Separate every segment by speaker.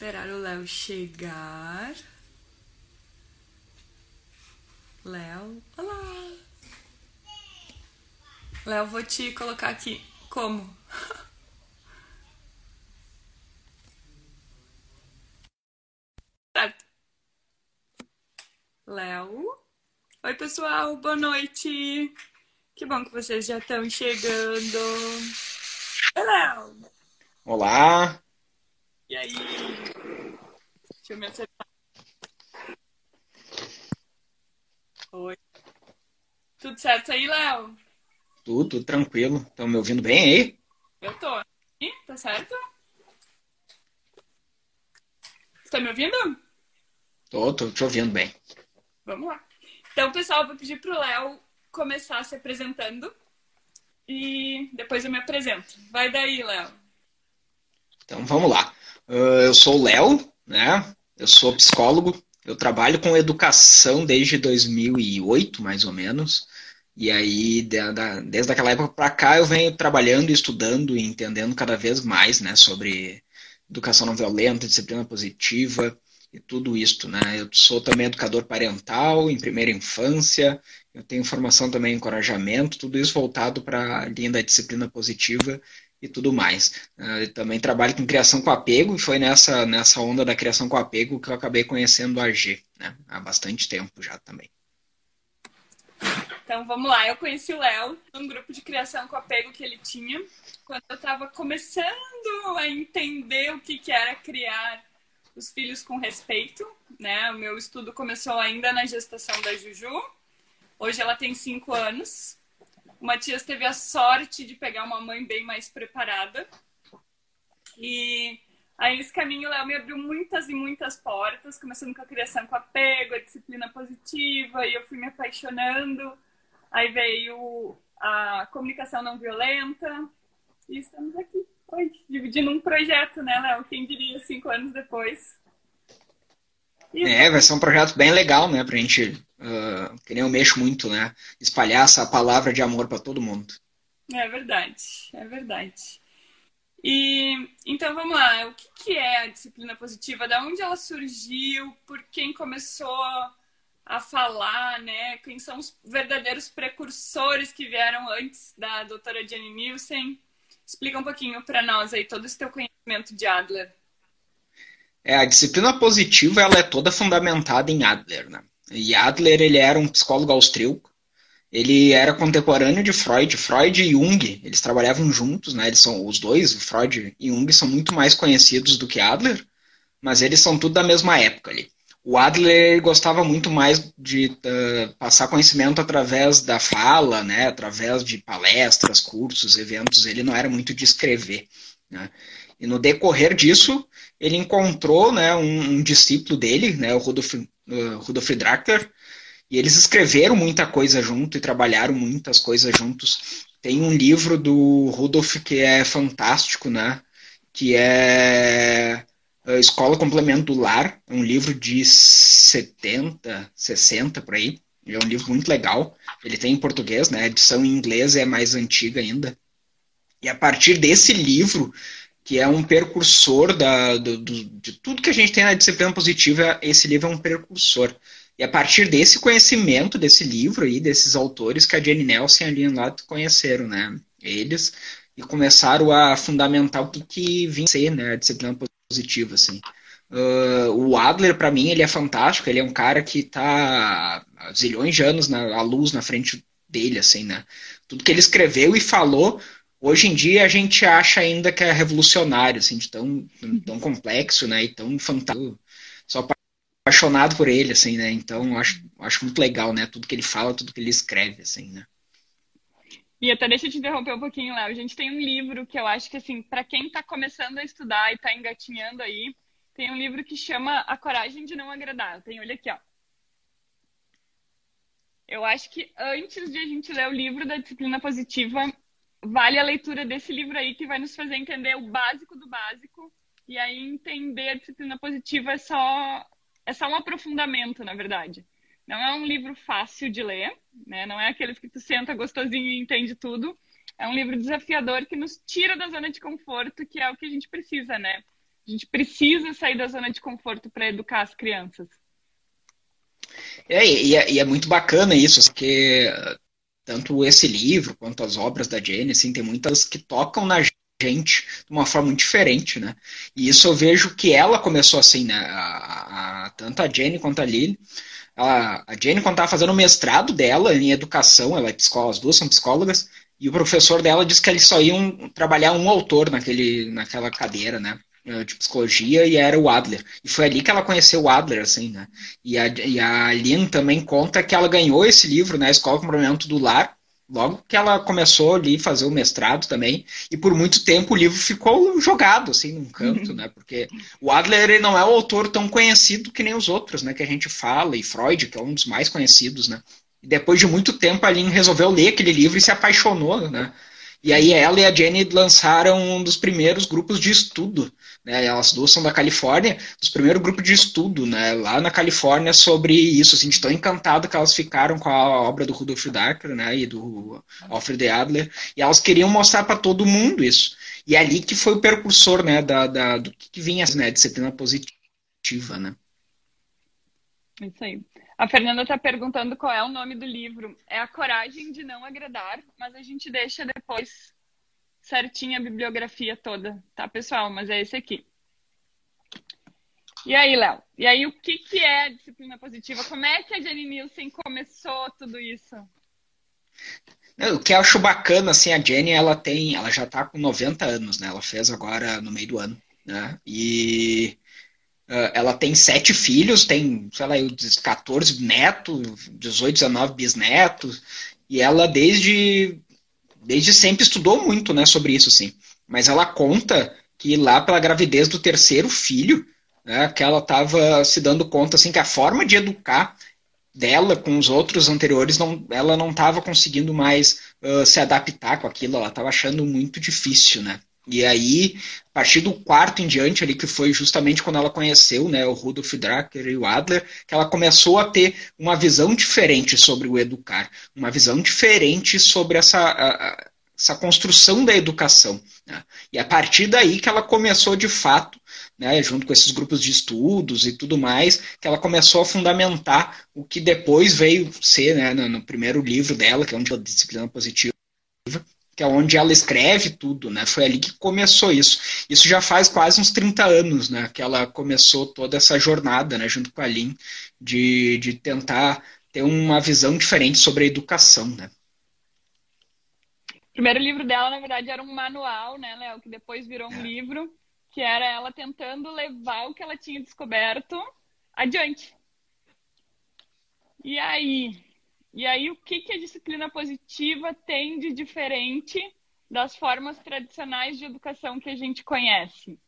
Speaker 1: Esperar o Léo chegar. Léo, olá! Léo, vou te colocar aqui. Como? certo. Léo. Oi, pessoal, boa noite. Que bom que vocês já estão chegando. Oi, Léo.
Speaker 2: Olá.
Speaker 1: E aí? Deixa eu me acertar. Oi. Tudo certo aí, Léo?
Speaker 2: Tudo, tudo tranquilo. Estão me ouvindo bem aí?
Speaker 1: Eu tô. Tá certo? Você tá me ouvindo?
Speaker 2: Tô, tô te ouvindo bem.
Speaker 1: Vamos lá. Então, pessoal, vou pedir pro Léo começar se apresentando e depois eu me apresento. Vai daí, Léo.
Speaker 2: Então vamos lá. Uh, eu sou o Léo, né? Eu sou psicólogo. Eu trabalho com educação desde 2008, mais ou menos. E aí, desde aquela época para cá, eu venho trabalhando, estudando e entendendo cada vez mais né, sobre educação não violenta, disciplina positiva e tudo isso. Né? Eu sou também educador parental em primeira infância, eu tenho formação também em encorajamento, tudo isso voltado para a linha da disciplina positiva e tudo mais. Uh, também trabalho com criação com apego, e foi nessa, nessa onda da criação com apego que eu acabei conhecendo a G, né? há bastante tempo já também.
Speaker 1: Então vamos lá, eu conheci o Léo num grupo de criação com apego que ele tinha, quando eu estava começando a entender o que, que era criar os filhos com respeito, né? O meu estudo começou ainda na gestação da Juju. Hoje ela tem cinco anos o Matias teve a sorte de pegar uma mãe bem mais preparada. E aí, nesse caminho, o Léo me abriu muitas e muitas portas, começando com a criação com apego, a disciplina positiva, e eu fui me apaixonando. Aí veio a comunicação não violenta, e estamos aqui hoje, dividindo um projeto, né, Léo? Quem diria cinco anos depois.
Speaker 2: É, vai ser um projeto bem legal, né, pra gente, uh, que nem eu mexo muito, né, espalhar essa palavra de amor para todo mundo.
Speaker 1: É verdade, é verdade. E então vamos lá, o que, que é a disciplina positiva? Da onde ela surgiu? Por quem começou a falar, né? Quem são os verdadeiros precursores que vieram antes da doutora Jenny Nielsen? Explica um pouquinho para nós aí todo esse teu conhecimento de Adler.
Speaker 2: É, a disciplina positiva ela é toda fundamentada em Adler. Né? E Adler ele era um psicólogo austríaco. Ele era contemporâneo de Freud. Freud e Jung, eles trabalhavam juntos, né? Eles são os dois, Freud e Jung, são muito mais conhecidos do que Adler, mas eles são tudo da mesma época ali. O Adler gostava muito mais de uh, passar conhecimento através da fala, né? Através de palestras, cursos, eventos. Ele não era muito de escrever, né? E no decorrer disso, ele encontrou né, um, um discípulo dele, né, o Rudolf, uh, Rudolf Dracker, e eles escreveram muita coisa junto e trabalharam muitas coisas juntos. Tem um livro do Rudolf que é fantástico, né? Que é Escola Complemento do Lar, é um livro de 70, 60 por aí. É um livro muito legal. Ele tem em português, né? A edição em inglês é mais antiga ainda. E a partir desse livro, que é um precursor da, do, do, de tudo que a gente tem na disciplina positiva, esse livro é um precursor. E a partir desse conhecimento desse livro aí, desses autores que a Jenny Nelson e a Lynn Latt conheceram, né? Eles, e começaram a fundamentar o que, que vinha ser né, a disciplina positiva, assim. Uh, o Adler, para mim, ele é fantástico, ele é um cara que está há zilhões de anos na, luz na frente dele, assim, né? Tudo que ele escreveu e falou hoje em dia a gente acha ainda que é revolucionário, assim, de tão, tão complexo, né, e tão fantástico. Sou apaixonado por ele, assim, né, então acho, acho muito legal, né, tudo que ele fala, tudo que ele escreve, assim, né.
Speaker 1: E até deixa eu te interromper um pouquinho, Léo. A gente tem um livro que eu acho que, assim, para quem está começando a estudar e está engatinhando aí, tem um livro que chama A Coragem de Não Agradar. Tem, olha aqui, ó. Eu acho que antes de a gente ler o livro da disciplina positiva, vale a leitura desse livro aí que vai nos fazer entender o básico do básico e aí entender a disciplina positiva é só é só um aprofundamento, na verdade. Não é um livro fácil de ler, né? Não é aqueles que tu senta gostosinho e entende tudo. é um livro desafiador que nos tira da zona de conforto, que é o que a gente precisa, né? A gente precisa sair da zona de conforto para educar as crianças.
Speaker 2: É, e é, e é, muito bacana isso, porque tanto esse livro quanto as obras da Jenny, assim, tem muitas que tocam na gente de uma forma muito diferente, né? E isso eu vejo que ela começou assim, né? A, a, tanto a Jenny quanto a Lily. A, a Jenny, quando estava fazendo o mestrado dela em educação, ela é psicóloga, as duas são psicólogas, e o professor dela disse que eles só iam trabalhar um autor naquele, naquela cadeira, né? Eh, de psicologia e era o Adler. E foi ali que ela conheceu o Adler, assim, né? E a, e a Lynn também conta que ela ganhou esse livro na né, Escola de Complemento do Lar, logo que ela começou ali a fazer o mestrado também, e por muito tempo o livro ficou jogado, assim, num canto, né? Porque o Adler ele não é um autor tão conhecido que nem os outros, né? Que a gente fala, e Freud, que é um dos mais conhecidos, né? E depois de muito tempo a Lynn resolveu ler aquele livro e se apaixonou, né? E aí ela e a Jenny lançaram um dos primeiros grupos de estudo né? Elas duas são da Califórnia, dos primeiros grupos de estudo, né? Lá na Califórnia sobre isso, assim, de tão encantado que elas ficaram com a obra do Rudolf Darker, né? E do Alfred Adler, e elas queriam mostrar para todo mundo isso. E é ali que foi o percursor, né? Da, da do que, vinha, né? Disciplina positiva, né?
Speaker 1: Isso aí. A Fernanda está perguntando qual é o nome do livro. É A Coragem de Não Agradar, mas a gente deixa depois certinha a bibliografia toda, tá, pessoal? Mas é esse aqui. E aí, Léo? E aí, o que, que é disciplina positiva? Como é que a Jenny Nielsen começou tudo isso?
Speaker 2: O que eu acho bacana, assim, a Jenny, ela tem, ela já tá com 90 anos, né? Ela fez agora no meio do ano, né? E ela tem sete filhos, tem, sei lá, 14 netos, 18, 19 bisnetos, e ela desde desde sempre estudou muito né, sobre isso, sim. Mas ela conta que lá pela gravidez do terceiro filho, né, que ela estava se dando conta assim que a forma de educar dela com os outros anteriores, não, ela não estava conseguindo mais uh, se adaptar com aquilo, ela estava achando muito difícil, né? E aí, a partir do quarto em diante, ali, que foi justamente quando ela conheceu né, o Rudolf Dracker e o Adler, que ela começou a ter uma visão diferente sobre o educar, uma visão diferente sobre essa, a, essa construção da educação. Né? E a partir daí que ela começou, de fato, né, junto com esses grupos de estudos e tudo mais, que ela começou a fundamentar o que depois veio ser né, no, no primeiro livro dela, que é onde a disciplina positiva, que é onde ela escreve tudo, né? Foi ali que começou isso. Isso já faz quase uns 30 anos, né? Que ela começou toda essa jornada, né? Junto com a Lin, de, de tentar ter uma visão diferente sobre a educação, né?
Speaker 1: O primeiro livro dela, na verdade, era um manual, né, Léo? Que depois virou um é. livro, que era ela tentando levar o que ela tinha descoberto adiante. E aí, e aí, o que, que a disciplina positiva tem de diferente das formas tradicionais de educação que a gente conhece?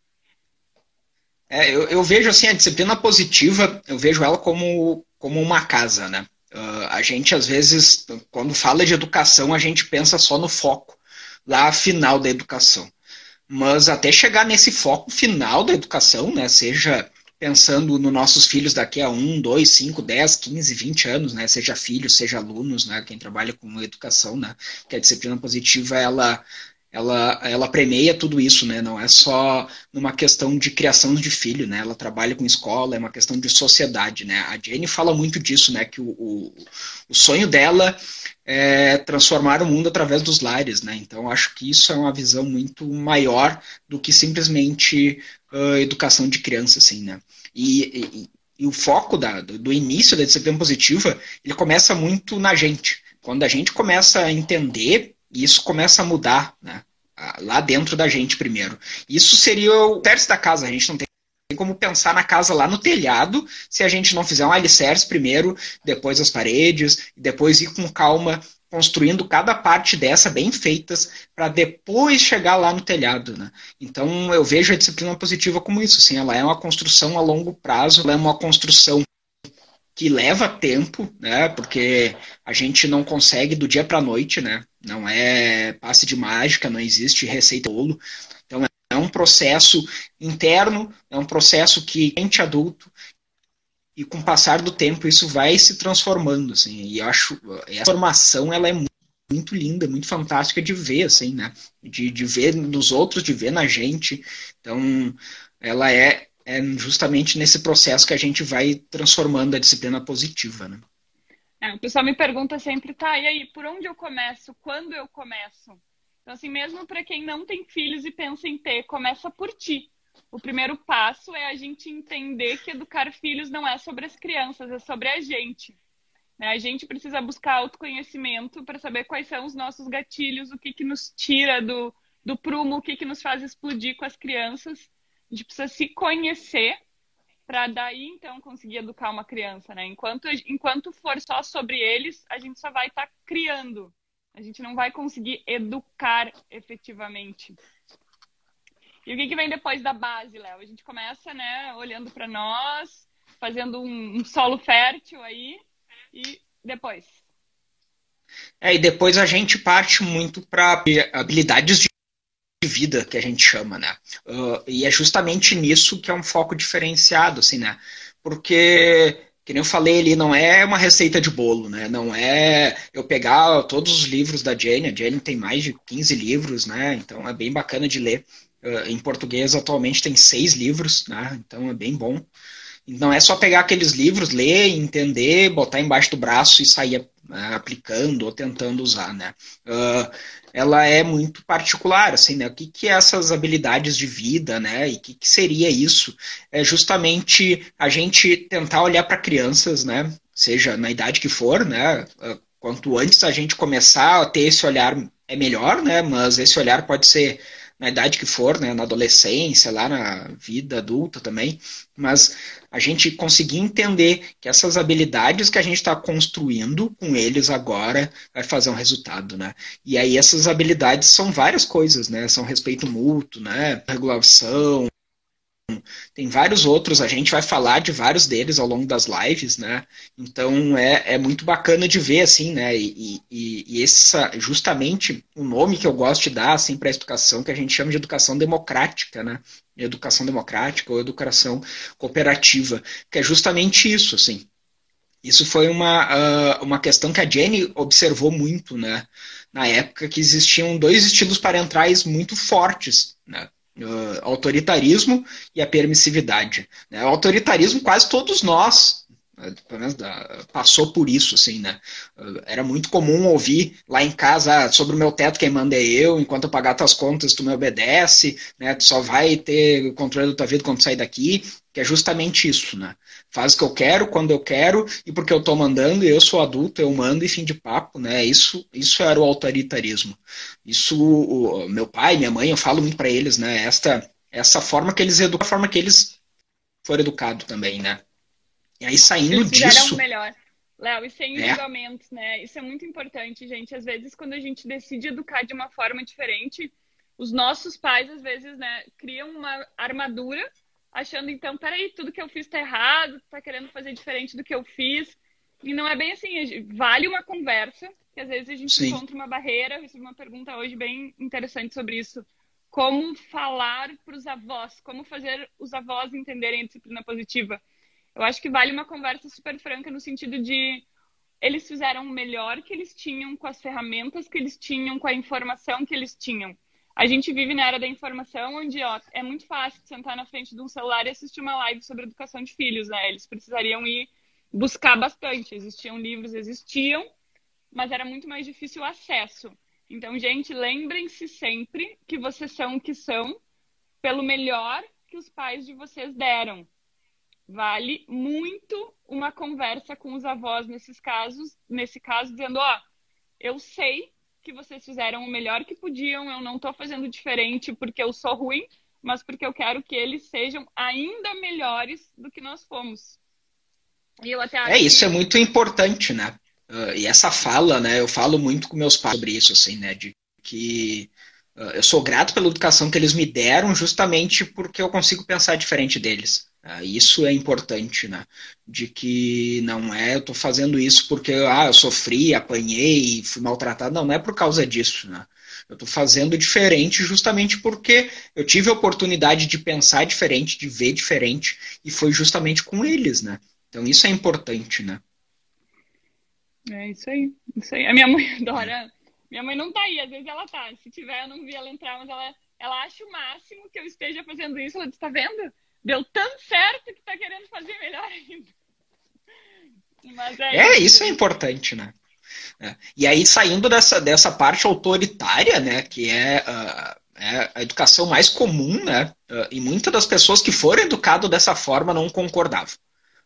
Speaker 2: É, eu, eu, vejo assim a disciplina positiva, eu vejo ela como, como uma casa, né? Uh, a gente às vezes, quando fala de educação, a gente pensa só no foco lá final da educação. Mas até chegar nesse foco final da educação, né? Seja pensando nos nossos filhos daqui a 1, 2, 5, 10, 15, 20 anos, né? Seja filhos, seja alunos, né? Quem trabalha com educação, né? Que a disciplina positiva, ela, ela, ela premeia tudo isso, né? Não é só numa questão de criação de filho, né? Ela trabalha com escola, é uma questão de sociedade, né? A Jenny fala muito disso, né? Que o, o, o sonho dela é transformar o mundo através dos lares, né? Então acho que isso é uma visão muito maior do que simplesmente uh, educação de criança, assim, né? E, e, e o foco da, do, do, início da disciplina positiva, ele começa muito na gente. Quando a gente começa a entender, isso começa a mudar, né? Lá dentro da gente primeiro. Isso seria o terço da casa. A gente não tem como pensar na casa lá no telhado se a gente não fizer um alicerce primeiro, depois as paredes, depois ir com calma construindo cada parte dessa bem feitas para depois chegar lá no telhado, né? Então eu vejo a disciplina positiva como isso, assim, ela é uma construção a longo prazo, ela é uma construção que leva tempo, né? Porque a gente não consegue do dia para noite, né? Não é passe de mágica, não existe receita bolo. Então um processo interno, é um processo que gente adulto e com o passar do tempo isso vai se transformando, assim, e acho essa formação ela é muito muito linda, muito fantástica de ver, assim, né? De, de ver nos outros, de ver na gente. Então, ela é, é justamente nesse processo que a gente vai transformando a disciplina positiva, né?
Speaker 1: É, o pessoal me pergunta sempre, tá, e aí, por onde eu começo? Quando eu começo? Então, assim, mesmo para quem não tem filhos e pensa em ter, começa por ti. O primeiro passo é a gente entender que educar filhos não é sobre as crianças, é sobre a gente. Né? A gente precisa buscar autoconhecimento para saber quais são os nossos gatilhos, o que, que nos tira do, do prumo, o que, que nos faz explodir com as crianças. A gente precisa se conhecer para daí então conseguir educar uma criança, né? Enquanto, enquanto for só sobre eles, a gente só vai estar tá criando. A gente não vai conseguir educar efetivamente. E o que, que vem depois da base, Léo? A gente começa, né, olhando para nós, fazendo um, solo fértil aí, e depois?
Speaker 2: É, e depois a gente parte muito para habilidades de vida que a gente chama, né? Uh, e é justamente nisso que é um foco diferenciado, assim, né? Porque, que nem eu falei ali, não é uma receita de bolo, né? Não é eu pegar todos os livros da Jane, a Jane tem mais de 15 livros, né? Então é bem bacana de ler. Uh, em português atualmente tem seis livros, né? Então é bem bom. Não é só pegar aqueles livros, ler, entender, botar embaixo do braço e sair né, aplicando ou tentando usar, né? Ela é muito particular, assim, né? O que, que é essas habilidades de vida, né? E o que, que seria isso? É justamente a gente tentar olhar para crianças, né? Seja na idade que for, né? Uh, quanto antes a gente começar a ter esse olhar é melhor, né? Mas esse olhar pode ser na idade que for, né, na adolescência, lá na vida adulta também, mas a gente conseguir entender que essas habilidades que a gente está construindo com eles agora vai fazer um resultado, né? E aí essas habilidades são várias coisas, né? São respeito mútuo, né? Regulação, tem vários outros, a gente vai falar de vários deles ao longo das lives, né? Então é, é muito bacana de ver, assim, né? E, e, e essa, justamente o nome que eu gosto de dar, assim, para a educação, que a gente chama de educação democrática, né? Educação democrática ou educação cooperativa, que é justamente isso, assim. Isso foi uma, uh, uma questão que a Jenny observou muito, né? Na época que existiam dois estilos parentais muito fortes, né? Uh, autoritarismo e a permissividade. Né? O autoritarismo, quase todos nós, né, pelo menos passou por isso, assim, né? Era muito comum ouvir lá em casa ah, sobre o meu teto quem manda é eu, enquanto eu pagar tuas contas tu me obedece, né? Tu só vai ter controle da tua vida quando sair daqui, que é justamente isso, né? Faz o que eu quero, quando eu quero, e porque eu estou mandando, eu sou adulto, eu mando e fim de papo, né? Isso, isso era o autoritarismo. Isso, o, meu pai, minha mãe, eu falo muito para eles, né? Esta, essa forma que eles educam, a forma que eles foram educados também, né? E aí saindo eles disso.
Speaker 1: melhor. Léo, e sem é. julgamentos, né? Isso é muito importante, gente. Às vezes, quando a gente decide educar de uma forma diferente, os nossos pais, às vezes, né, criam uma armadura achando, então, peraí, tudo que eu fiz tá errado, tá querendo fazer diferente do que eu fiz. E não é bem assim, vale uma conversa, que às vezes a gente Sim. encontra uma barreira. Eu recebi uma pergunta hoje bem interessante sobre isso. Como falar para os avós, como fazer os avós entenderem a disciplina positiva. Eu acho que vale uma conversa super franca no sentido de eles fizeram o melhor que eles tinham com as ferramentas que eles tinham, com a informação que eles tinham a gente vive na era da informação, onde ó, é muito fácil sentar na frente de um celular e assistir uma live sobre educação de filhos, né? Eles precisariam ir buscar bastante. Existiam livros, existiam, mas era muito mais difícil o acesso. Então, gente, lembrem-se sempre que vocês são o que são pelo melhor que os pais de vocês deram. Vale muito uma conversa com os avós nesses casos, nesse caso, dizendo, ó, eu sei que vocês fizeram o melhor que podiam, eu não estou fazendo diferente porque eu sou ruim, mas porque eu quero que eles sejam ainda melhores do que nós fomos.
Speaker 2: E eu até é, isso que... é muito importante, né? Uh, e essa fala, né? Eu falo muito com meus pais sobre isso, assim, né? De que uh, eu sou grato pela educação que eles me deram justamente porque eu consigo pensar diferente deles. Uh, isso é importante, né? De que não é eu estou fazendo isso porque ah, eu sofri, apanhei, fui maltratado. Não, não é por causa disso, né? Eu estou fazendo diferente justamente porque eu tive a oportunidade de pensar diferente, de ver diferente, e foi justamente com eles, né? Então isso é importante, né?
Speaker 1: É isso aí, isso aí. A minha mãe adora Minha mãe não tá aí, às vezes ela tá. Se tiver, eu não vi ela entrar, mas ela, ela acha o máximo que eu esteja fazendo isso. Ela diz, tá vendo? Deu tão certo que tá querendo fazer melhor ainda.
Speaker 2: É, é isso, é importante, né? É. E aí, saindo dessa, dessa parte autoritária, né, que é, uh, é a educação mais comum, né, uh, e muitas das pessoas que foram educadas dessa forma não concordavam.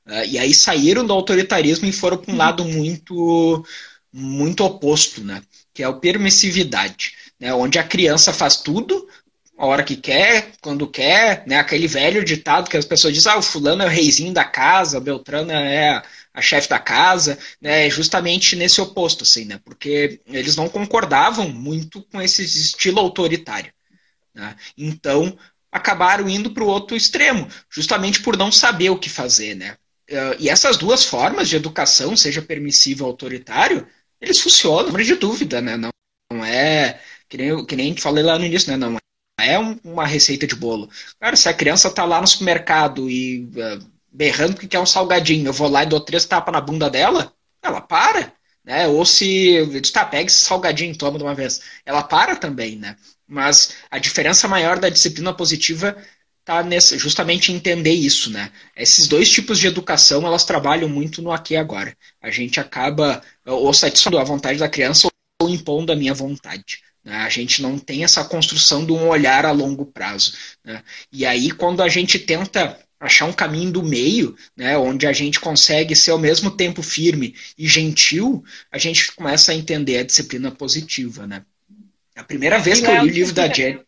Speaker 2: Uh, e aí saíram do autoritarismo e foram para um uhum. lado muito, muito oposto, né, que é a permissividade, né, onde a criança faz tudo, a hora que quer, quando quer, né? Aquele velho ditado que as pessoas dizem, ah, o fulano é o reizinho da casa, a Beltrana é a chefe da casa, né, justamente nesse oposto, assim, né, porque eles não concordavam muito com esse estilo autoritário. Né, então, acabaram indo para o outro extremo, justamente por não saber o que fazer, né. Eh, e essas duas formas de educação, seja permissivo ou autoritário, eles funcionam, não de dúvida, né, não, não é, que nem, que nem falei lá no início, né, não é uma receita de bolo. Cara, se a criança está lá no supermercado e uh, berrando que quer um salgadinho, eu vou lá e dou três tapas na bunda dela, ela para. Né? Ou se tá, pega esse salgadinho toma de uma vez. Ela para também, né? Mas a diferença maior da disciplina positiva tá nesse, justamente entender isso, né? Esses dois tipos de educação, elas trabalham muito no aqui e agora. A gente acaba ou satisfazendo a vontade da criança ou impondo a minha vontade. Né? A gente não tem essa construção de um olhar a longo prazo. Né? E aí, quando a gente tenta achar um caminho do meio, né, onde a gente consegue ser ao mesmo tempo firme e gentil, a gente começa a entender a disciplina positiva, né? A primeira vez que eu li o livro da Jenny...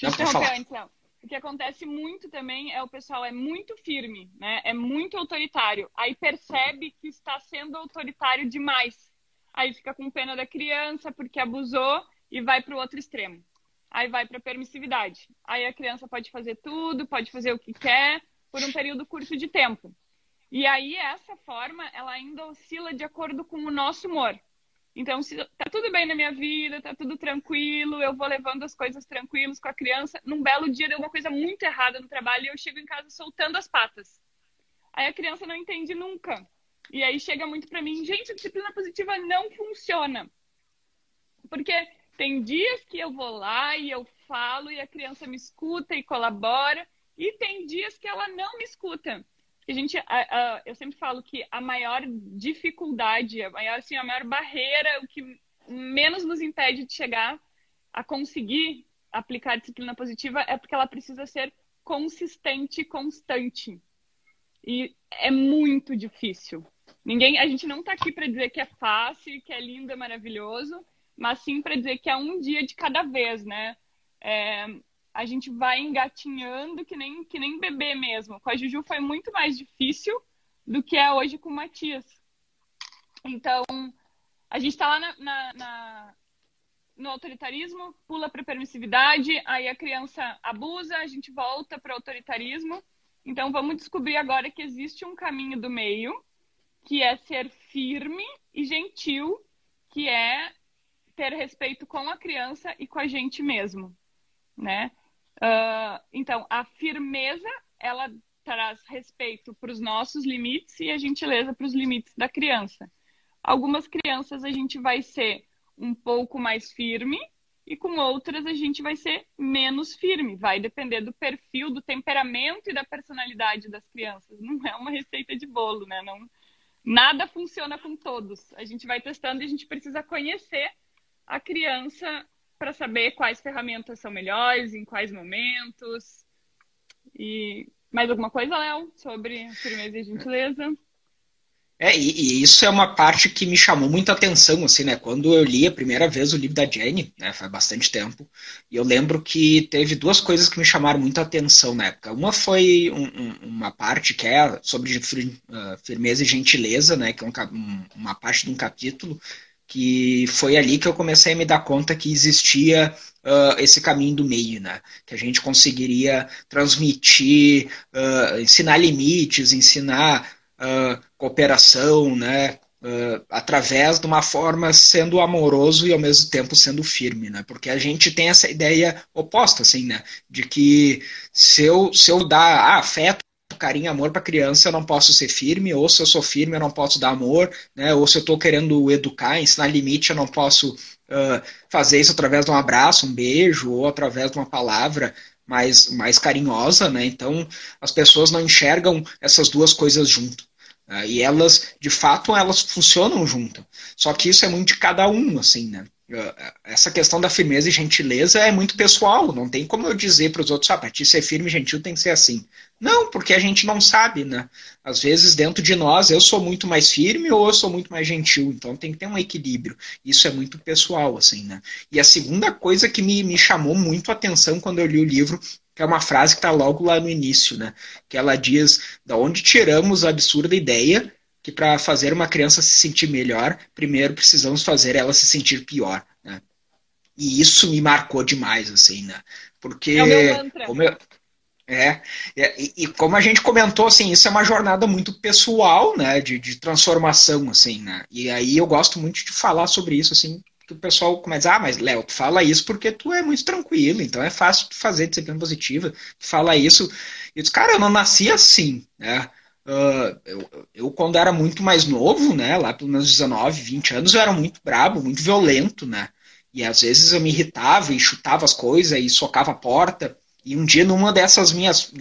Speaker 1: Não, pode falar. Então, o que acontece muito também é o pessoal é muito firme, né? É muito autoritário. Aí percebe que está sendo autoritário demais. Aí fica com pena da criança porque abusou e vai para o outro extremo aí vai para permissividade. Aí a criança pode fazer tudo, pode fazer o que quer por um período curto de tempo. E aí essa forma, ela ainda oscila de acordo com o nosso humor. Então, se tá tudo bem na minha vida, tá tudo tranquilo, eu vou levando as coisas tranquilos com a criança. Num belo dia deu uma coisa muito errada no trabalho e eu chego em casa soltando as patas. Aí a criança não entende nunca. E aí chega muito para mim, gente, a disciplina positiva não funciona. Porque tem dias que eu vou lá e eu falo e a criança me escuta e colabora, e tem dias que ela não me escuta. A gente, a, a, eu sempre falo que a maior dificuldade, a maior, assim, a maior barreira, o que menos nos impede de chegar a conseguir aplicar disciplina positiva é porque ela precisa ser consistente constante. E é muito difícil. Ninguém, a gente não está aqui para dizer que é fácil, que é lindo, é maravilhoso, mas sim para dizer que é um dia de cada vez, né? É, a gente vai engatinhando que nem, que nem bebê mesmo. Com a Juju foi muito mais difícil do que é hoje com o Matias. Então, a gente está lá na, na, na, no autoritarismo, pula para permissividade, aí a criança abusa, a gente volta para autoritarismo. Então, vamos descobrir agora que existe um caminho do meio, que é ser firme e gentil, que é ter respeito com a criança e com a gente mesmo, né? Uh, então, a firmeza, ela traz respeito para os nossos limites e a gentileza para os limites da criança. Algumas crianças a gente vai ser um pouco mais firme e com outras a gente vai ser menos firme. Vai depender do perfil, do temperamento e da personalidade das crianças. Não é uma receita de bolo, né? Não, nada funciona com todos. A gente vai testando e a gente precisa conhecer a criança para saber quais ferramentas são melhores, em quais momentos. E mais alguma coisa, Léo, sobre firmeza e gentileza?
Speaker 2: É, e, e, isso é uma parte que me chamou muita atenção, assim, né? Quando eu li a primeira vez o livro da Jenny, né? Faz bastante tempo. E eu lembro que teve duas coisas que me chamaram muita atenção na época. Uma foi um, um, uma parte que é sobre uh, firmeza e gentileza, né? Que é um, uma parte de um capítulo que foi ali que eu comecei a me dar conta que existia uh, esse caminho do meio, né? Que a gente conseguiria transmitir, uh, ensinar limites, ensinar uh, cooperação, né? através de uma forma sendo amoroso e ao mesmo tempo sendo firme, né? Porque a gente tem essa ideia oposta, assim, né? De que se eu, se eu dar ah, afeto, carinho e amor para criança, eu não posso ser firme, ou se eu sou firme, eu não posso dar amor, né? ou se eu estou querendo educar, ensinar limite, eu não posso uh, fazer isso através de um abraço, um beijo, ou através de uma palavra mais, mais carinhosa. Né? Então, as pessoas não enxergam essas duas coisas junto. Uh, e elas, de fato, elas funcionam junto. Só que isso é muito de cada um, assim, né? Essa questão da firmeza e gentileza é muito pessoal. Não tem como eu dizer para os outros, ah, para ti ser firme e gentil tem que ser assim. Não, porque a gente não sabe, né? Às vezes, dentro de nós, eu sou muito mais firme ou eu sou muito mais gentil. Então tem que ter um equilíbrio. Isso é muito pessoal, assim, né? E a segunda coisa que me, me chamou muito a atenção quando eu li o livro que é uma frase que está logo lá no início, né? Que ela diz: da onde tiramos a absurda ideia que para fazer uma criança se sentir melhor, primeiro precisamos fazer ela se sentir pior, né? E isso me marcou demais, assim, né? Porque é. Como eu, é, e, e, como a gente comentou, assim, isso é uma jornada muito pessoal, né, de, de transformação, assim, né, e aí eu gosto muito de falar sobre isso, assim, que o pessoal começa, ah, mas Léo, tu fala isso porque tu é muito tranquilo, então é fácil tu fazer disciplina positiva, tu fala isso, e eu disse, cara, eu não nasci assim, né, Uh, eu, eu, quando era muito mais novo, né, lá pelos meus 19, 20 anos, eu era muito brabo, muito violento, né? E às vezes eu me irritava e chutava as coisas e socava a porta. E um dia, numa dessas minhas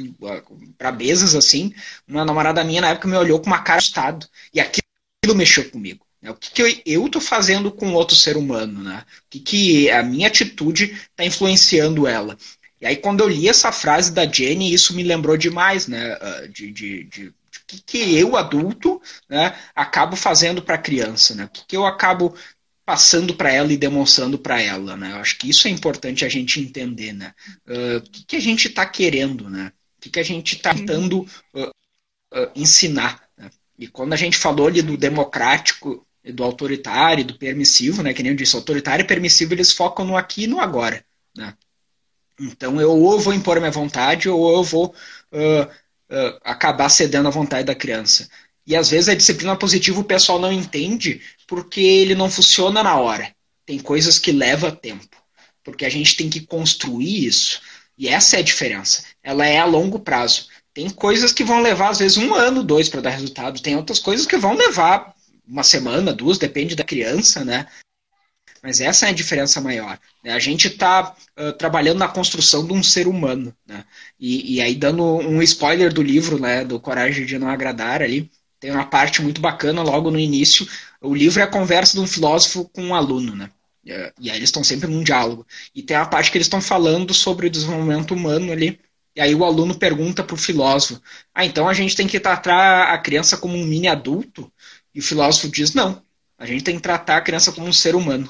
Speaker 2: brabezas, assim, uma namorada minha na época me olhou com uma cara assustada. E aquilo mexeu comigo. Né? O que, que eu, eu tô fazendo com outro ser humano, né? O que, que a minha atitude está influenciando ela. E aí, quando eu li essa frase da Jenny, isso me lembrou demais, né? Uh, de, de, de que, que eu, adulto, né, acabo fazendo para a criança, né? O que, que eu acabo passando para ela e demonstrando para ela, né? Eu acho que isso é importante a gente entender, né? Uh, o que, que, a gente está querendo, né? O que, que a gente está tentando uh, uh, ensinar. Né? E quando a gente falou ali do democrático, do autoritário, do permissivo, né? Que nem eu disse, autoritário e permissivo eles focam no aqui e no agora, né? Então eu ou vou impor minha vontade ou eu vou uh, acabar cedendo à vontade da criança. E às vezes a disciplina positiva o pessoal não entende porque ele não funciona na hora. Tem coisas que levam tempo. Porque a gente tem que construir isso. E essa é a diferença. Ela é a longo prazo. Tem coisas que vão levar, às vezes, um ano, dois para dar resultado. Tem outras coisas que vão levar uma semana, duas, depende da criança, né? Mas essa é a diferença maior. Né? A gente está uh, trabalhando na construção de um ser humano. Né? E, e, aí, dando um spoiler do livro, né, do Coragem de Não Agradar, ali, tem uma parte muito bacana logo no início. O livro é a conversa de um filósofo com um aluno. Né? E aí eles estão sempre num diálogo. E tem a parte que eles estão falando sobre o desenvolvimento humano ali. E aí o aluno pergunta para o filósofo: Ah, então a gente tem que tratar a criança como um mini adulto? E o filósofo diz: Não, a gente tem que tratar a criança como um ser humano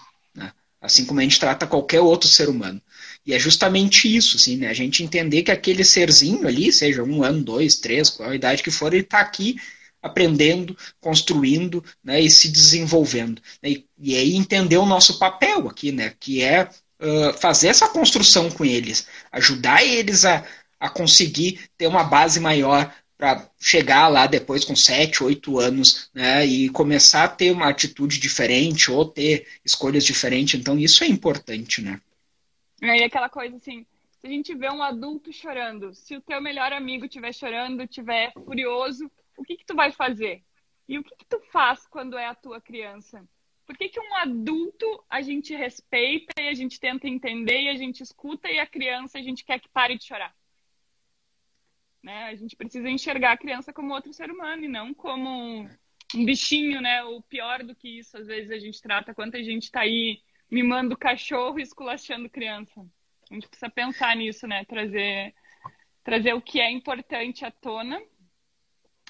Speaker 2: assim como a gente trata qualquer outro ser humano. E é justamente isso, assim, né? A gente entender que aquele serzinho ali, seja um ano, dois, três, qual a idade que for, ele está aqui aprendendo, construindo né, e se desenvolvendo. Né? E, e, aí entender o nosso papel aqui, né? Que é uh, fazer essa construção com eles, ajudar eles a, a conseguir ter uma base maior para chegar lá depois com 7, 8 anos né, e começar a ter uma atitude diferente ou ter escolhas diferentes. Então, isso é importante, né?
Speaker 1: É, e aquela coisa assim, se a gente vê um adulto chorando, se o teu melhor amigo estiver chorando, estiver furioso, o que, que tu vai fazer? E o que, que tu faz quando é a tua criança? Por que, que um adulto a gente respeita e a gente tenta entender e a gente escuta e a criança a gente quer que pare de chorar? Né? A gente precisa enxergar a criança como outro ser humano e não como um, bichinho, né? O pior do que isso, às vezes a gente trata quanta gente está aí mimando cachorro e esculachando criança. A gente precisa pensar nisso, né? Trazer, trazer o que é importante à tona.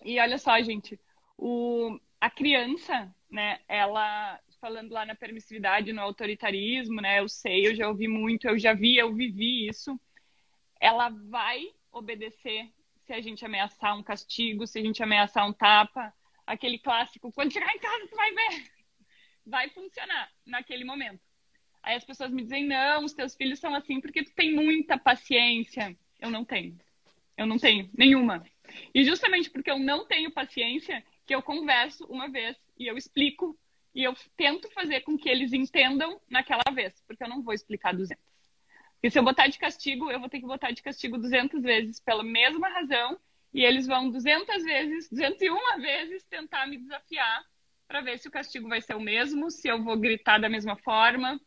Speaker 1: E olha só, gente, o, a criança, né? Ela falando lá na permissividade, no autoritarismo, né? Eu sei, eu já ouvi muito, eu já vi, eu vivi isso. Ela vai obedecer se a gente ameaçar um castigo, se a gente ameaçar um tapa, aquele clássico, quando chegar em casa, tu vai ver. Vai funcionar naquele momento. Aí as pessoas me dizem, não, os teus filhos são assim porque tu tem muita paciência. Eu não tenho. Eu não tenho nenhuma. E justamente porque eu não tenho paciência, que eu converso uma vez e eu explico e eu tento fazer com que eles entendam naquela vez, porque eu não vou explicar 200. E se eu botar de castigo, eu vou ter que botar de castigo 200 vezes pela mesma razão e eles vão 200 vezes, 201 vezes tentar me desafiar para ver se o castigo vai ser o mesmo, se eu vou gritar da mesma forma,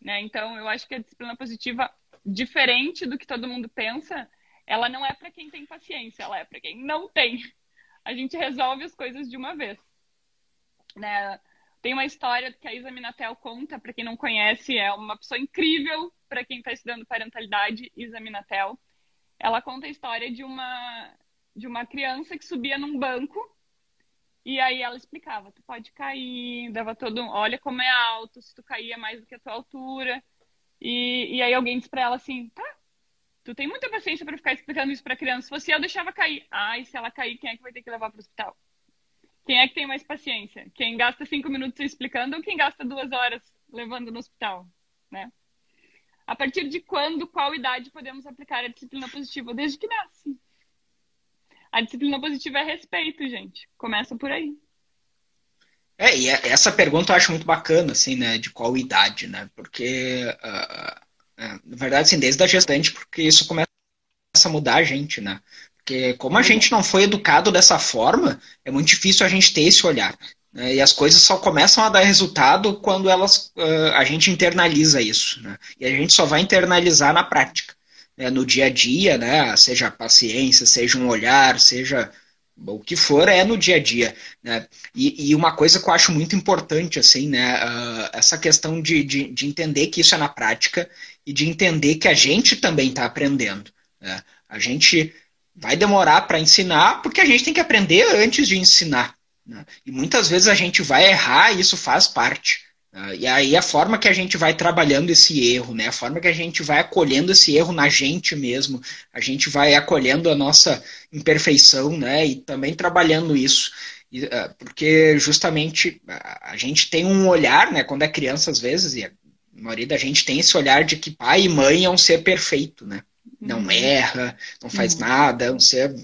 Speaker 1: né? Então, eu acho que a disciplina positiva, diferente do que todo mundo pensa, ela não é para quem tem paciência, ela é para quem não tem. A gente resolve as coisas de uma vez. Né? Tem uma história que a Isa Minatel conta, para quem não conhece, é uma pessoa incrível para quem está estudando parentalidade, Isa Minatel. Ela conta a história de uma de uma criança que subia num banco e aí ela explicava, tu pode cair, dava todo, olha como é alto, se tu cair é mais do que a tua altura. E, e aí alguém disse para ela assim, tá, tu tem muita paciência para ficar explicando isso para criança. Se fosse eu, deixava cair. Ai, se ela cair, quem é que vai ter que levar para o hospital? Quem é que tem mais paciência? Quem gasta cinco minutos explicando ou quem gasta duas horas levando no hospital, né? A partir de quando, qual idade podemos aplicar a disciplina positiva? Desde que nasce. A disciplina positiva é respeito, gente. Começa por aí.
Speaker 2: É, e é, essa pergunta eu acho muito bacana, assim, né? De qual idade, né? Porque, uh, uh, na verdade, assim, desde a gestante, porque isso começa a mudar a gente, né? Porque como a gente não foi educado dessa forma, é muito difícil a gente ter esse olhar. Né? E as coisas só começam a dar resultado quando elas, uh, a gente internaliza isso. Né? E a gente só vai internalizar na prática. Né? No dia a dia, né? seja paciência, seja um olhar, seja o que for, é no dia a dia. Né? E, e uma coisa que eu acho muito importante, assim, né? Uh, essa questão de, de, de, entender que isso é na prática e de entender que a gente também está aprendendo. Né? A gente vai demorar para ensinar, porque a gente tem que aprender antes de ensinar. Né? E muitas vezes a gente vai errar e isso faz parte. Né? E aí a forma que a gente vai trabalhando esse erro, né? a forma que a gente vai acolhendo esse erro na gente mesmo, a gente vai acolhendo a nossa imperfeição né? e também trabalhando isso. Ah, porque justamente a gente tem um olhar, né? quando é criança às vezes, e a maioria da gente tem esse olhar de que pai e mãe é um ser perfeito, né? Não erra, não faz uhum. nada, é um ser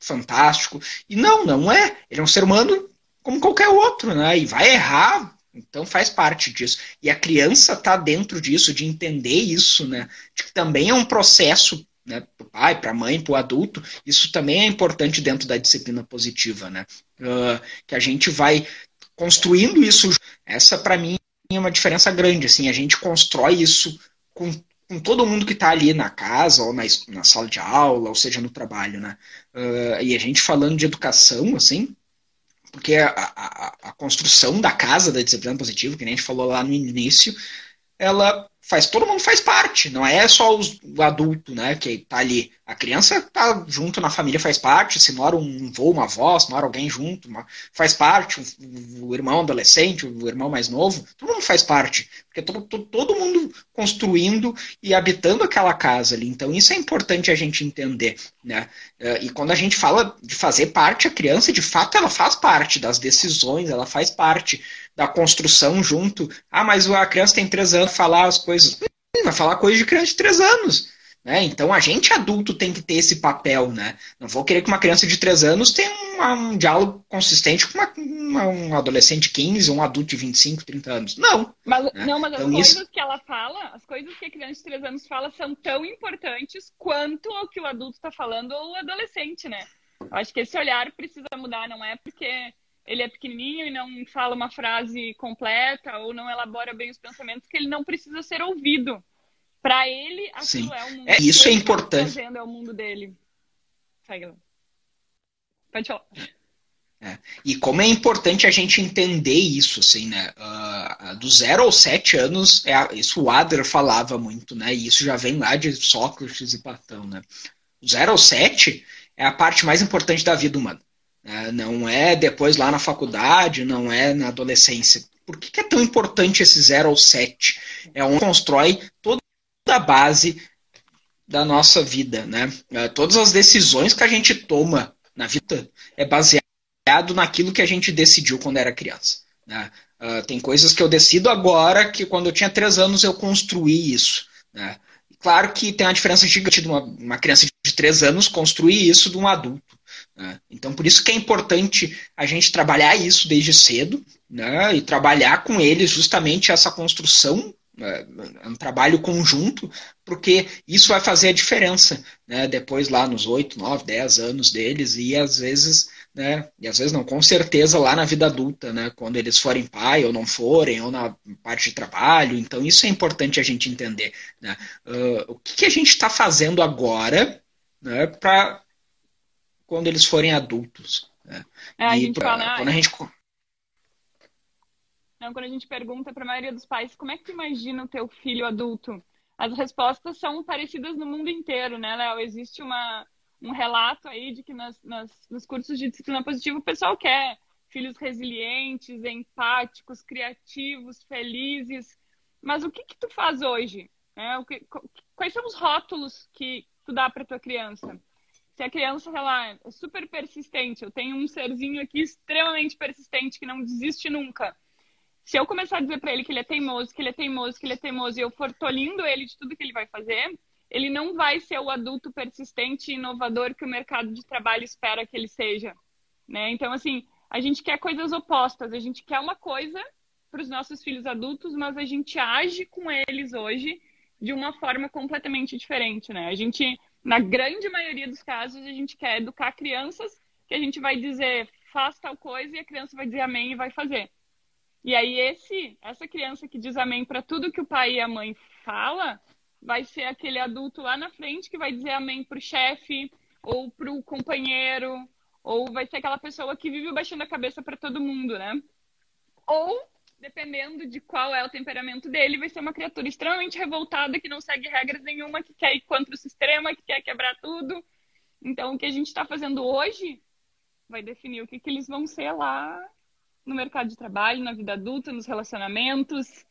Speaker 2: fantástico. E não, não é. Ele é um ser humano como qualquer outro, né? E vai errar, então faz parte disso. E a criança está dentro disso, de entender isso, né? De que também é um processo, né? Para o pai, para a mãe, para o adulto. Isso também é importante dentro da disciplina positiva, né? Uh, que a gente vai construindo isso. Essa, para mim, é uma diferença grande. Assim, a gente constrói isso com com todo mundo que está ali na casa, ou na, na, sala de aula, ou seja, no trabalho, né? Uh, e a gente falando de educação, assim, porque a, a, a, construção da casa da disciplina positiva, que nem a gente falou lá no início, ela faz todo mundo faz parte, não é só os, o adulto, né, que tá ali. A criança tá junto na família, faz parte, se mora um avô, uma avó, se mora alguém junto, uma, faz parte, o, o, irmão adolescente, o irmão mais novo, todo mundo faz parte, porque todo, todo, todo mundo construindo e habitando aquela casa ali. Então isso é importante a gente entender, né? Eh, e quando a gente fala de fazer parte, a criança, de fato, ela faz parte das decisões, ela faz parte da construção junto. Ah, mas a criança tem três anos, falar as coisas. Hum, vai falar coisa de criança de três anos. Né? Então a gente adulto tem que ter esse papel. Né? Não vou querer que uma criança de três anos tenha um, um diálogo consistente com uma, uma, um adolescente de 15 ou um adulto de 25, 30 anos. Não.
Speaker 1: Mas, né? Não, mas então, as coisas isso... que ela fala, as coisas que a criança de três anos fala são tão importantes quanto o que o adulto está falando ou o adolescente, né? Eu acho que esse olhar precisa mudar, não é porque ele é pequenininho e não fala uma frase completa ou não elabora bem os pensamentos, que ele não precisa ser ouvido. Para ele, aquilo Sim. é o mundo
Speaker 2: é, Isso é tá importante.
Speaker 1: Tá é o mundo dele. Segue Pode falar.
Speaker 2: É. E como é importante a gente entender isso, assim, né? Uh, do zero aos sete anos, é, isso o Adler falava muito, né? E isso já vem lá de Sócrates e Platão, né? Do zero aos sete é a parte mais importante da vida humana. É, não é depois lá na faculdade, não é na adolescência. Por que, é tão importante esse 0 ao 7? É onde constrói toda a base da nossa vida. Né? É, todas as decisões que a gente toma na vida é baseado naquilo que a gente decidiu quando era criança. Né? Uh, tem coisas que eu decido agora que quando eu tinha três anos eu construí isso. Né? Claro que tem uma diferença gigante de uma, uma criança de três anos construir isso de um adulto. Né? Então, por isso que é importante a gente trabalhar isso desde cedo né? e trabalhar com eles justamente essa construção é, é um trabalho conjunto, porque isso vai fazer a diferença, né? Depois lá nos 8, 9, 10 anos deles, e às vezes, né? E às vezes não, com certeza lá na vida adulta, né? Quando eles forem pai ou não forem, ou na parte de trabalho. Então isso é importante a gente entender. Né? Uh, o que, que, a gente está fazendo agora né, para quando eles forem adultos? Né?
Speaker 1: É, a gente pra, fala, quando a gente não, quando a gente pergunta para a maioria dos pais como é que tu imagina o teu filho adulto, as respostas são parecidas no mundo inteiro, né, Léo? Existe uma, um relato aí de que nas, nas, nos cursos de disciplina positiva o pessoal quer filhos resilientes, empáticos, criativos, felizes. Mas o que, que tu faz hoje? É, que, quais são os rótulos que tu dá para tua criança? Se a criança, sei lá, é super persistente, eu tenho um serzinho aqui extremamente persistente que não desiste nunca se eu começar a dizer para ele que ele é teimoso, que ele é teimoso, que ele é teimoso, e eu for tolindo ele de tudo que ele vai fazer, ele não vai ser o adulto persistente e inovador que o mercado de trabalho espera que ele seja. Né? Então, assim, a gente quer coisas opostas. A gente quer uma coisa para os nossos filhos adultos, mas a gente age com eles hoje de uma forma completamente diferente, né? A gente, na grande maioria dos casos, a gente quer educar crianças que a gente vai dizer faz tal coisa e a criança vai dizer amém e vai fazer. E aí esse, essa criança que diz amém para tudo que o pai e a mãe fala, vai ser aquele adulto lá na frente que vai dizer amém pro chefe ou pro companheiro, ou vai ser aquela pessoa que vive baixando a cabeça para todo mundo, né? Ou dependendo de qual é o temperamento dele, vai ser uma criatura extremamente revoltada que não segue regras nenhuma, que quer ir contra o sistema, que quer quebrar tudo. Então, o que a gente está fazendo hoje vai definir o que, que eles vão ser lá no mercado de trabalho, na vida adulta, nos relacionamentos.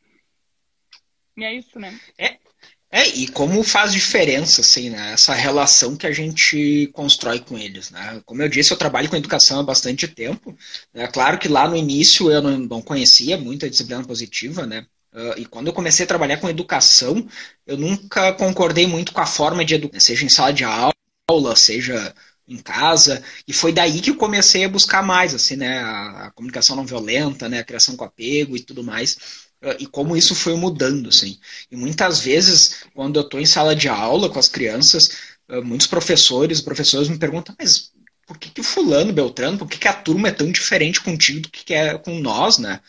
Speaker 1: E é isso, né?
Speaker 2: É, é, e como faz diferença, assim, né? Essa relação que a gente constrói com eles, né? Como eu disse, eu trabalho com educação há bastante tempo. É claro que lá no início eu não, não conhecia muito a disciplina positiva, né? Uh, e quando eu comecei a trabalhar com educação, eu nunca concordei muito com a forma de educar, seja em sala de aula, seja em casa, e foi daí que eu comecei a buscar mais, assim, né, a, a comunicação não violenta, né, a criação com apego e tudo mais, e como isso foi mudando, assim. E muitas vezes, quando eu estou em sala de aula com as crianças, ah, muitos professores, professores me perguntam, mas por que, que o fulano, Beltrano, por que, que a turma é tão diferente contigo do que é com nós, né?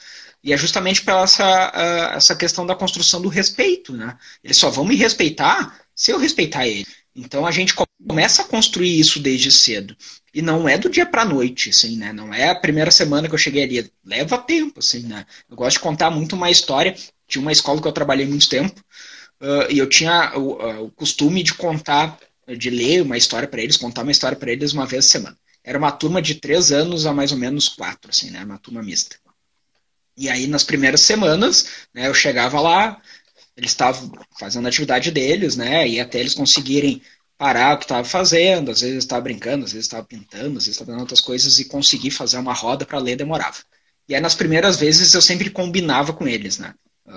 Speaker 2: E é justamente pela essa, ah, essa questão da construção do respeito, né? Eles só vão me respeitar se eu respeitar ele. Então a gente começa a construir isso desde cedo. E não é do dia para noite, assim, né? Não é a primeira semana que eu cheguei ali. Leva tempo, assim, né? Eu gosto de contar muito uma história de uma escola que eu trabalhei muito tempo. Uh, e eu tinha o, o, costume de contar, de ler uma história para eles, contar uma história para eles uma vez a semana. Era uma turma de três anos a mais ou menos quatro, assim, né? Uma turma mista. E aí, nas primeiras semanas, né, eu chegava lá, eles estavam fazendo a atividade deles, né? E até eles conseguirem parar o que estava fazendo, às vezes estava brincando, às vezes estava pintando, às vezes estava fazendo outras coisas e conseguir fazer uma roda para ler demorava. E aí nas primeiras vezes eu sempre combinava com eles, né?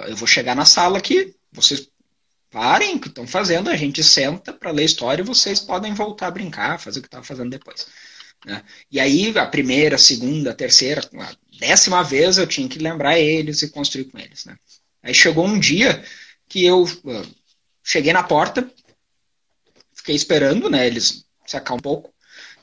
Speaker 2: Eu vou chegar na sala aqui, vocês parem o que estão fazendo, a gente senta para ler história e vocês podem voltar a brincar, fazer o que estava fazendo depois. Né? E aí a primeira, a segunda, a terceira, a décima vez eu tinha que lembrar eles e construir com eles. Né? Aí chegou um dia que eu uh, cheguei na porta, fiquei esperando, né, eles secar um pouco,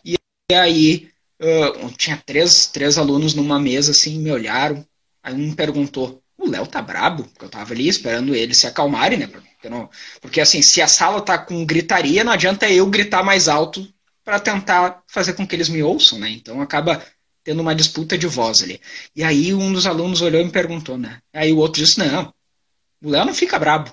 Speaker 2: e aí uh, tinha três, três alunos numa mesa, assim, me olharam, aí um perguntou, o Léo tá brabo? Porque eu tava ali esperando eles se acalmarem, né, porque, não, porque assim, se a sala tá com gritaria, não adianta eu gritar mais alto para tentar fazer com que eles me ouçam, né, então acaba tendo uma disputa de voz ali. E aí um dos alunos olhou e me perguntou, né, aí o outro disse, não, o Léo não fica brabo.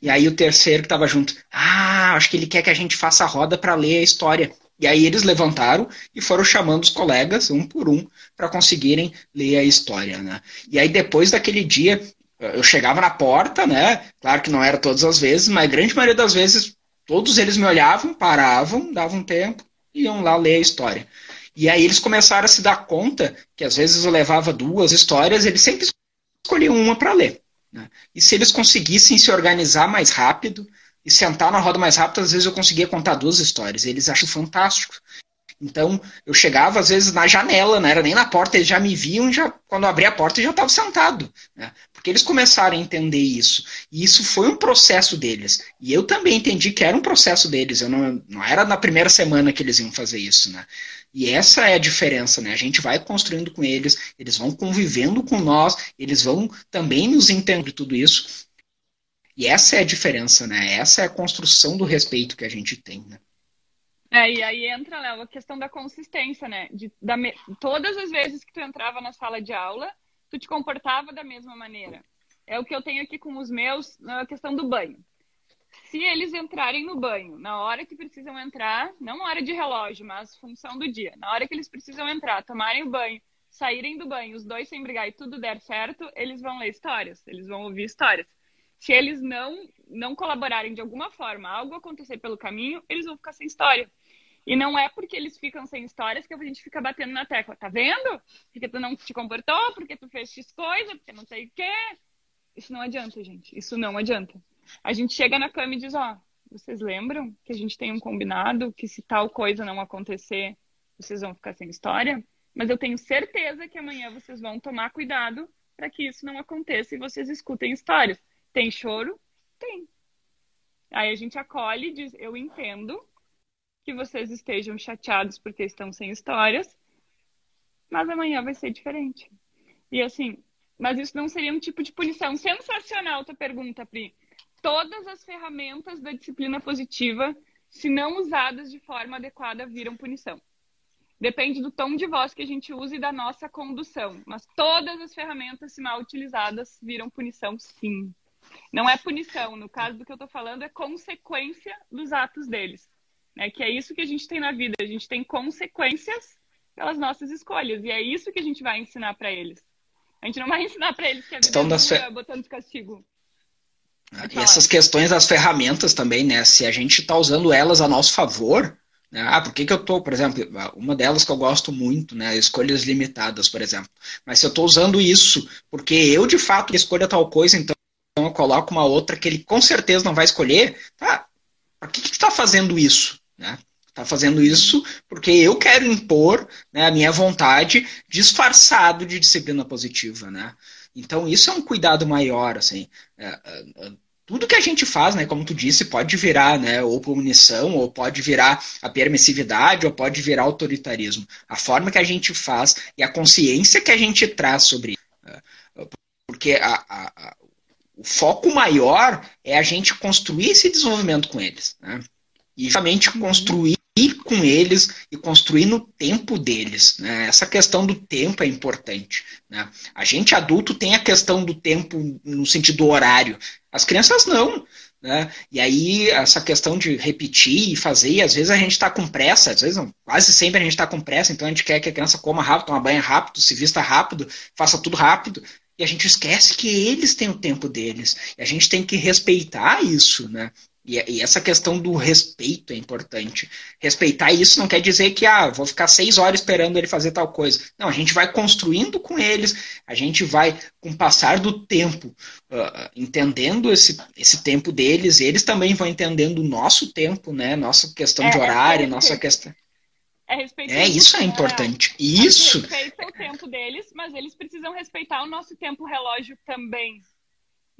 Speaker 2: E aí o terceiro que estava junto, ah, acho que ele quer que a gente faça a roda para ler a história. E aí eles levantaram e foram chamando os colegas, um por um, para conseguirem ler a história, né? E aí depois daquele dia, eu chegava na porta, né? Claro que não era todas as vezes, mas a grande maioria das vezes, todos eles me olhavam, paravam, davam tempo, e iam lá ler a história. E aí eles começaram a se dar conta que às vezes eu levava duas histórias, eles sempre escolhiam uma para ler. Né? E se eles conseguissem se organizar mais rápido e sentar na roda mais rápido, às vezes eu conseguia contar duas histórias. Eles acham fantástico. Então, eu chegava às vezes na janela, não era nem na porta, eles já me viam, já quando eu abri a porta eu já estava sentado. Né? Porque eles começaram a entender isso. E isso foi um processo deles. E eu também entendi que era um processo deles. Eu não, não era na primeira semana que eles iam fazer isso. Né? E essa é a diferença, né? A gente vai construindo com eles, eles vão convivendo com nós, eles vão também nos entender tudo isso. E essa é a diferença, né? Essa é a construção do respeito que a gente tem, né?
Speaker 1: É, e aí entra, Léo, a questão da consistência, né? De, da, todas as vezes que tu entrava na sala de aula, tu te comportava da mesma maneira. É o que eu tenho aqui com os meus na questão do banho. Se eles entrarem no banho na hora que precisam entrar, não hora de relógio, mas função do dia, na hora que eles precisam entrar, tomarem o banho, saírem do banho, os dois sem brigar e tudo der certo, eles vão ler histórias, eles vão ouvir histórias. Se eles não não colaborarem de alguma forma, algo acontecer pelo caminho, eles vão ficar sem história. E não é porque eles ficam sem histórias que a gente fica batendo na tecla. Tá vendo? Porque tu não te comportou, porque tu fez X coisa, porque não sei o quê. Isso não adianta, gente. Isso não adianta. A gente chega na cama e diz, ó, vocês lembram que a gente tem um combinado que se tal coisa não acontecer, vocês vão ficar sem história? Mas eu tenho certeza que amanhã vocês vão tomar cuidado para que isso não aconteça e vocês escutem histórias. Tem choro? Tem. Aí a gente acolhe e diz, eu entendo que vocês estejam chateados porque estão sem histórias, mas amanhã vai ser diferente. E assim, mas isso não seria um tipo de punição. Sensacional tua pergunta, Pri. Todas as ferramentas da disciplina positiva, se não usadas de forma adequada, viram punição. Depende do tom de voz que a gente usa e da nossa condução. Mas todas as ferramentas, se mal utilizadas, viram punição, sim. Não é punição. No caso do que eu estou falando, é consequência dos atos deles. Né? Que é isso que a gente tem na vida. A gente tem consequências pelas nossas escolhas. E é isso que a gente vai ensinar para eles. A gente não vai ensinar para eles que a vida é das fe... botando de castigo.
Speaker 2: E essas questões das ferramentas também, né? Se a gente está usando elas a nosso favor, né? Ah, por que, que eu estou, por exemplo, uma delas que eu gosto muito, né? Escolhas limitadas, por exemplo. Mas se eu estou usando isso porque eu de fato escolho tal coisa, então eu coloco uma outra que ele com certeza não vai escolher, tá? Por que, que tu está fazendo isso? Né? Está fazendo isso porque eu quero impor né, a minha vontade disfarçado de disciplina positiva. Né? Então, isso é um cuidado maior. Assim. É, é, tudo que a gente faz, né, como tu disse, pode virar né, ou punição, ou pode virar a permissividade, ou pode virar autoritarismo. A forma que a gente faz e a consciência que a gente traz sobre isso. É, porque a, a, a, o foco maior é a gente construir esse desenvolvimento com eles. Né? e justamente construir com eles e construir no tempo deles. Né? Essa questão do tempo é importante. Né? A gente adulto tem a questão do tempo no sentido horário, as crianças não. Né? E aí, essa questão de repetir e fazer, e às vezes a gente está com pressa, às vezes não, quase sempre a gente está com pressa, então a gente quer que a criança coma rápido, toma banho rápido, se vista rápido, faça tudo rápido, e a gente esquece que eles têm o tempo deles. E a gente tem que respeitar isso, né? E, e, essa questão do respeito é importante. Respeitar isso não quer dizer que, ah, vou ficar seis horas esperando ele fazer tal coisa. Não, a gente vai construindo com eles, a gente vai, com o passar do tempo, uh, entendendo esse, esse tempo deles, eles também vão entendendo o nosso tempo, né? Nossa questão é, de horário, é nossa questão.
Speaker 1: É,
Speaker 2: é isso é importante. Isso.
Speaker 1: Respeita o tempo deles, mas eles precisam respeitar o nosso tempo relógio também.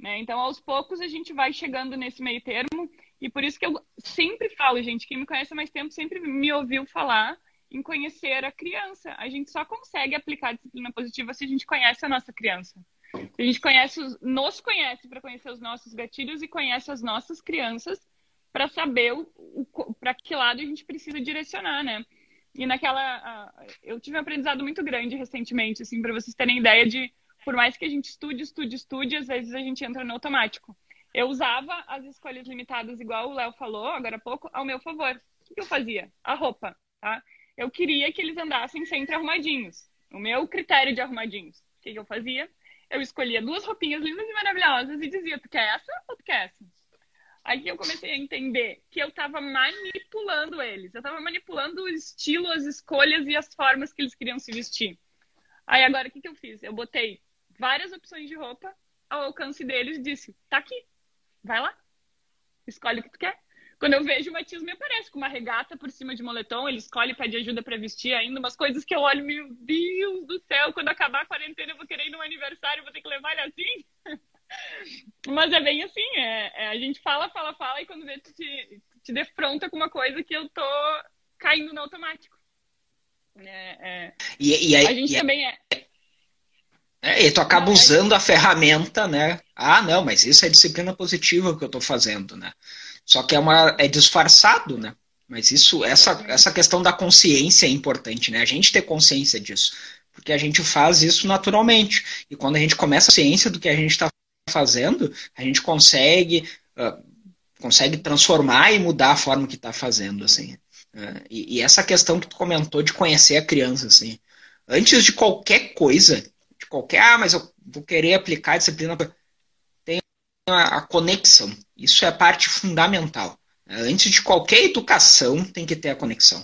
Speaker 1: Né? Então, aos poucos, a gente vai chegando nesse meio termo. E por isso que eu sempre falo, gente, quem me conhece há mais tempo sempre me ouviu falar em conhecer a criança. A gente só consegue aplicar a disciplina positiva se a gente conhece a nossa criança. Se a gente conhece, nos conhece para conhecer os nossos gatilhos e conhece as nossas crianças para saber para que lado a gente precisa direcionar, né? E naquela. Eu tive um aprendizado muito grande recentemente, assim, para vocês terem ideia de por mais que a gente estude, estude, estude, às vezes a gente entra no automático. Eu usava as escolhas limitadas, igual o Léo falou agora há pouco, ao meu favor. O que eu fazia? A roupa, tá? Eu queria que eles andassem sempre arrumadinhos. O meu critério de arrumadinhos. O que eu fazia? Eu escolhia duas roupinhas lindas e maravilhosas e dizia, tu quer essa ou tu quer essa? Aí eu comecei a entender que eu estava manipulando eles. Eu estava manipulando o estilo, as escolhas e as formas que eles queriam se vestir. Aí agora o que, que eu fiz? Eu botei várias opções de roupa ao alcance deles e disse: tá aqui, vai lá, escolhe o que tu quer. Quando eu vejo o Matias me aparece com uma regata por cima de moletom, ele escolhe pede ajuda para vestir ainda, umas coisas que eu olho, meu Deus do céu, quando acabar a quarentena eu vou querer ir no aniversário, vou ter que levar ele assim. Mas é bem assim, é, é, a gente fala, fala, fala, e quando vê, tu te, te defronta com uma coisa que eu tô caindo no automático. É, é.
Speaker 2: E, e aí,
Speaker 1: a gente
Speaker 2: e
Speaker 1: também é.
Speaker 2: É, e tu acaba usando a ferramenta, né? Ah, não, mas isso é disciplina positiva que eu tô fazendo, né? Só que é, uma, é disfarçado, né? Mas isso, essa, essa questão da consciência é importante, né? A gente ter consciência disso. Porque a gente faz isso naturalmente. E quando a gente começa a ciência do que a gente está fazendo, a gente consegue, uh, consegue transformar e mudar a forma que está fazendo, assim. Uh, e, e, essa questão que tu comentou de conhecer a criança, assim. Antes de qualquer coisa, qualquer, ah, mas eu vou querer aplicar a disciplina a, conexão. Isso é a parte fundamental. Antes de qualquer educação, tem que ter a conexão.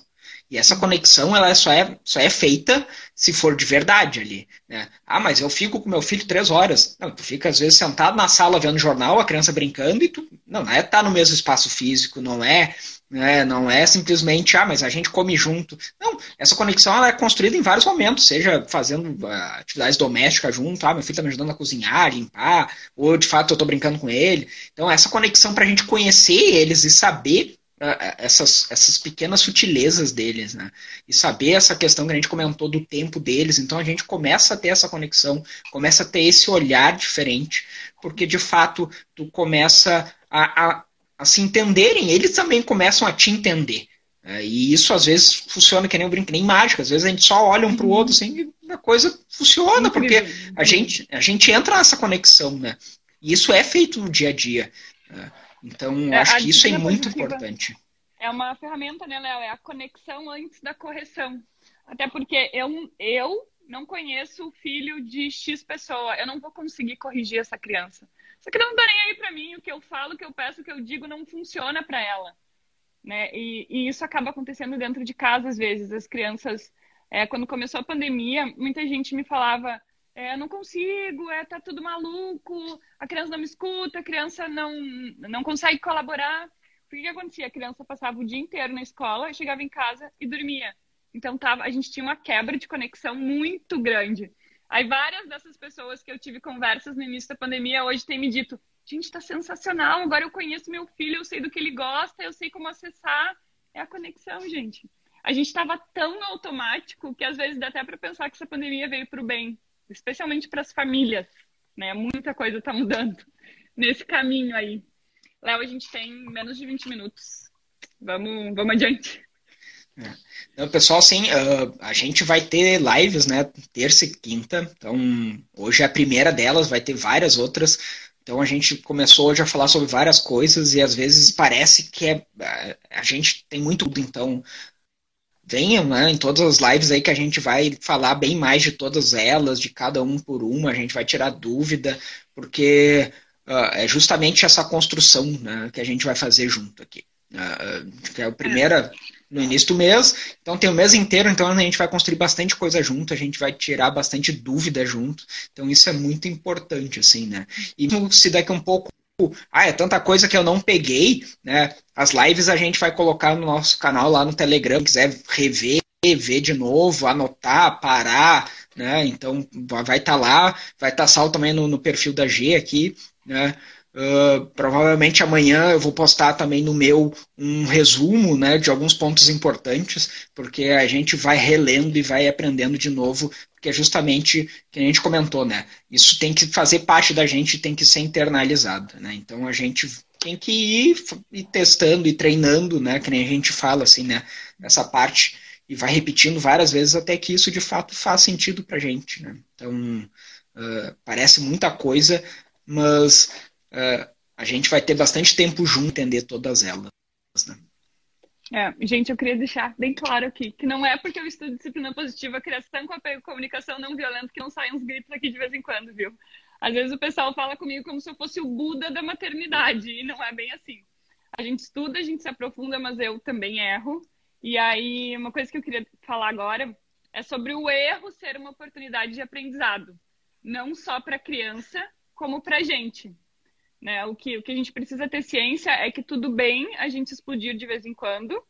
Speaker 2: E essa conexão ela só é, só é feita se for de verdade ali. Né? Ah, mas eu fico com meu filho três horas. Não, tu fica às vezes sentado na sala vendo jornal, a criança brincando, e tu. Não, não é estar tá no mesmo espaço físico, não é né? Não é simplesmente, ah, mas a gente come junto. Não, essa conexão ela é construída em vários momentos, seja fazendo uh, atividades domésticas junto, ah, meu filho está me ajudando a cozinhar, limpar, ou de fato eu estou brincando com ele. Então, essa conexão para a gente conhecer eles e saber uh, essas, essas pequenas sutilezas deles, né? E saber essa questão que a gente comentou do tempo deles. Então, a gente começa a ter essa conexão, começa a ter esse olhar diferente, porque de fato tu começa a, a a se entenderem, eles também começam a te entender. É, e isso às vezes funciona que nem um brinco, nem mágica. Às vezes a gente só olha um para o outro assim e a coisa funciona, porque a gente, a gente entra nessa conexão, né? E isso é feito no dia a dia. Né? Então, é, acho que isso é muito importante.
Speaker 1: É uma ferramenta, né, Léo? É a conexão antes da correção. Até porque eu, eu não conheço o filho de X pessoa. Eu não vou conseguir corrigir essa criança. Só que não tá nem aí para mim, o que eu falo, o que eu peço, o que eu digo não funciona para ela. Né? E, e, isso acaba acontecendo dentro de casa às vezes. As crianças, é, quando começou a pandemia, muita gente me falava: é, não consigo, é, tá tudo maluco, a criança não me escuta, a criança não, não consegue colaborar. O que, que acontecia? A criança passava o dia inteiro na escola, chegava em casa e dormia. Então tava, a gente tinha uma quebra de conexão muito grande. Aí várias dessas pessoas que eu tive conversas no início da pandemia hoje têm me dito: gente, está sensacional, agora eu conheço meu filho, eu sei do que ele gosta, eu sei como acessar. É a conexão, gente. A gente estava tão automático que às vezes dá até para pensar que essa pandemia veio para o bem, especialmente para as famílias. Né? Muita coisa está mudando nesse caminho aí. Léo, a gente tem menos de 20 minutos. Vamos, vamos adiante.
Speaker 2: É. Então, pessoal, sim, uh, a gente vai ter lives, né? Terça e quinta. Então, hoje é a primeira delas, vai ter várias outras. Então, a gente começou hoje a falar sobre várias coisas e às vezes parece que é, a gente tem muito. Então, venham né, em todas as lives aí que a gente vai falar bem mais de todas elas, de cada um por uma, a gente vai tirar dúvida, porque uh, é justamente essa construção né, que a gente vai fazer junto aqui. Uh, que é a primeira no início do mês. Então tem o mês inteiro, então a gente vai construir bastante coisa junto, a gente vai tirar bastante dúvida junto. Então isso é muito importante, assim, né? E se daqui um pouco ah, é tanta coisa que eu não peguei, né? As lives a gente vai colocar no nosso canal lá no Telegram, quiser rever, ver de novo, anotar, parar, né? Então vai estar tá lá, vai estar tá também no, no perfil da G aqui, né? Uh, provavelmente amanhã eu vou postar também no meu um resumo né, de alguns pontos importantes, porque a gente vai relendo e vai aprendendo de novo, porque é justamente que a gente comentou, né? Isso tem que fazer parte da gente, tem que ser internalizado. Né? Então a gente tem que ir, ir testando e treinando, né? Que nem a gente fala assim, né? Essa parte e vai repetindo várias vezes até que isso de fato faz sentido pra gente. Né? Então uh, parece muita coisa, mas uh, a gente vai ter bastante tempo junto entender todas elas. Né?
Speaker 1: É, gente, eu queria deixar bem claro aqui que não é porque eu estudo disciplina positiva, criação com apego, comunicação não violenta, que não saem uns gritos aqui de vez em quando, viu? Às vezes o pessoal fala comigo como se eu fosse o Buda da maternidade, e não é bem assim. A gente estuda, a gente se aprofunda, mas eu também erro. E aí, uma coisa que eu queria falar agora é sobre o erro ser uma oportunidade de aprendizado, não só para a criança, como para gente. Né? O, que, o que a gente precisa ter ciência é que tudo bem a gente explodir de vez em quando,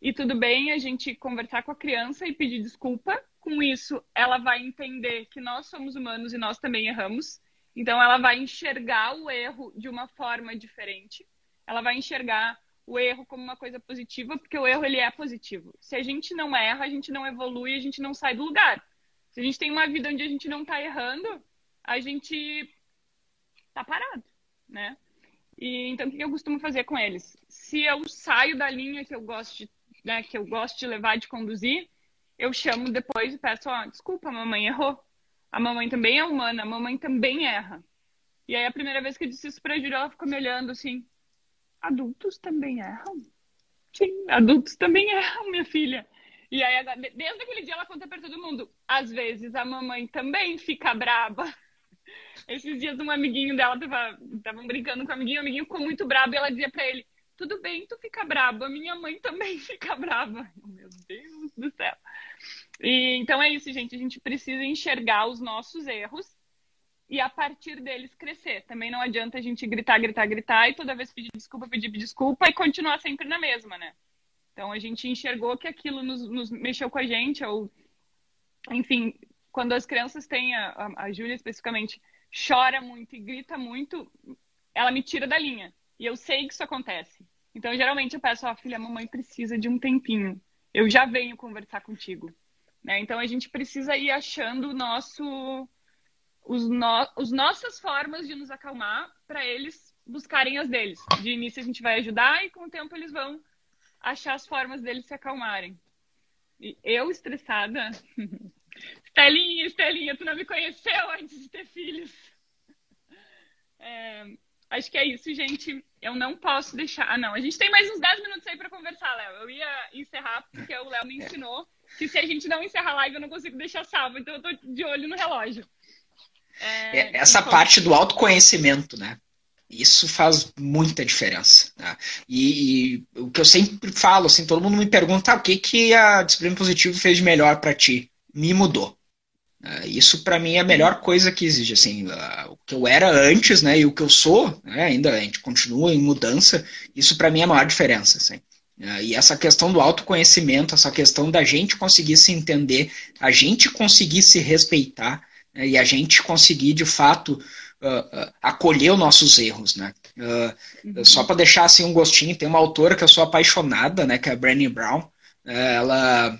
Speaker 1: e tudo bem a gente conversar com a criança e pedir desculpa. Com isso, ela vai entender que nós somos humanos e nós também erramos. Então, ela vai enxergar o erro de uma forma diferente. Ela vai enxergar o erro como uma coisa positiva, porque o erro ele é positivo. Se a gente não erra, a gente não evolui, a gente não sai do lugar. Se a gente tem uma vida onde a gente não está errando, a gente tá parado, né? E então o que eu costumo fazer com eles? Se eu saio da linha que eu gosto de, né, que eu gosto de levar, de conduzir, eu chamo depois e peço, ó, oh, desculpa, a mamãe errou. A mamãe também é humana, a mamãe também erra. E aí a primeira vez que eu disse isso pra Júlia, ela ficou me olhando assim, adultos também erram? Sim, adultos também erram, minha filha. E aí, desde aquele dia, ela conta para todo mundo. Às vezes, a mamãe também fica braba. Esses dias, um amiguinho dela tava, tava brincando com o amiguinho, o amiguinho ficou muito brabo e ela dizia para ele: Tudo bem, tu fica braba, minha mãe também fica brava. Meu Deus do céu. E, então é isso, gente. A gente precisa enxergar os nossos erros e a partir deles crescer. Também não adianta a gente gritar, gritar, gritar e toda vez pedir desculpa, pedir desculpa e continuar sempre na mesma, né? Então a gente enxergou que aquilo nos, nos mexeu com a gente, ou enfim, quando as crianças têm, a, a Júlia especificamente, chora muito e grita muito, ela me tira da linha. E eu sei que isso acontece. Então, geralmente eu peço, ó, oh, filha, a mamãe precisa de um tempinho. Eu já venho conversar contigo. Né? Então, a gente precisa ir achando o nosso os, no, os nossas formas de nos acalmar para eles buscarem as deles. De início a gente vai ajudar e com o tempo eles vão achar as formas deles se acalmarem. E eu estressada. Estelinha, Estelinha, tu não me conheceu antes de ter filhos. É, acho que é isso, gente. Eu não posso deixar. Ah, não. A gente tem mais uns 10 minutos aí para conversar, Léo. Eu ia encerrar porque o Léo me ensinou que se a gente não encerrar a live, eu não consigo deixar salvo. Então eu tô de olho no relógio.
Speaker 2: É, é, Essa então... parte do autoconhecimento, né? Isso faz muita diferença. Né? E, e, o que eu sempre falo, assim, todo mundo me pergunta ah, o que, que a disciplina positiva fez de melhor para ti. Me mudou. Uh, isso para mim é a melhor coisa que existe. Assim, uh, o que eu era antes, né, e o que eu sou, né, ainda a gente continua em mudança. Isso para mim é a maior diferença. Assim. Uh, e essa questão do autoconhecimento, essa questão da gente conseguir se entender, a gente conseguir se respeitar, né, e a gente conseguir, de fato, uh, uh, acolher os nossos erros, né? Uh, só para deixar assim um gostinho, tem uma autora que eu sou apaixonada, né, que é a Brené Brown. ela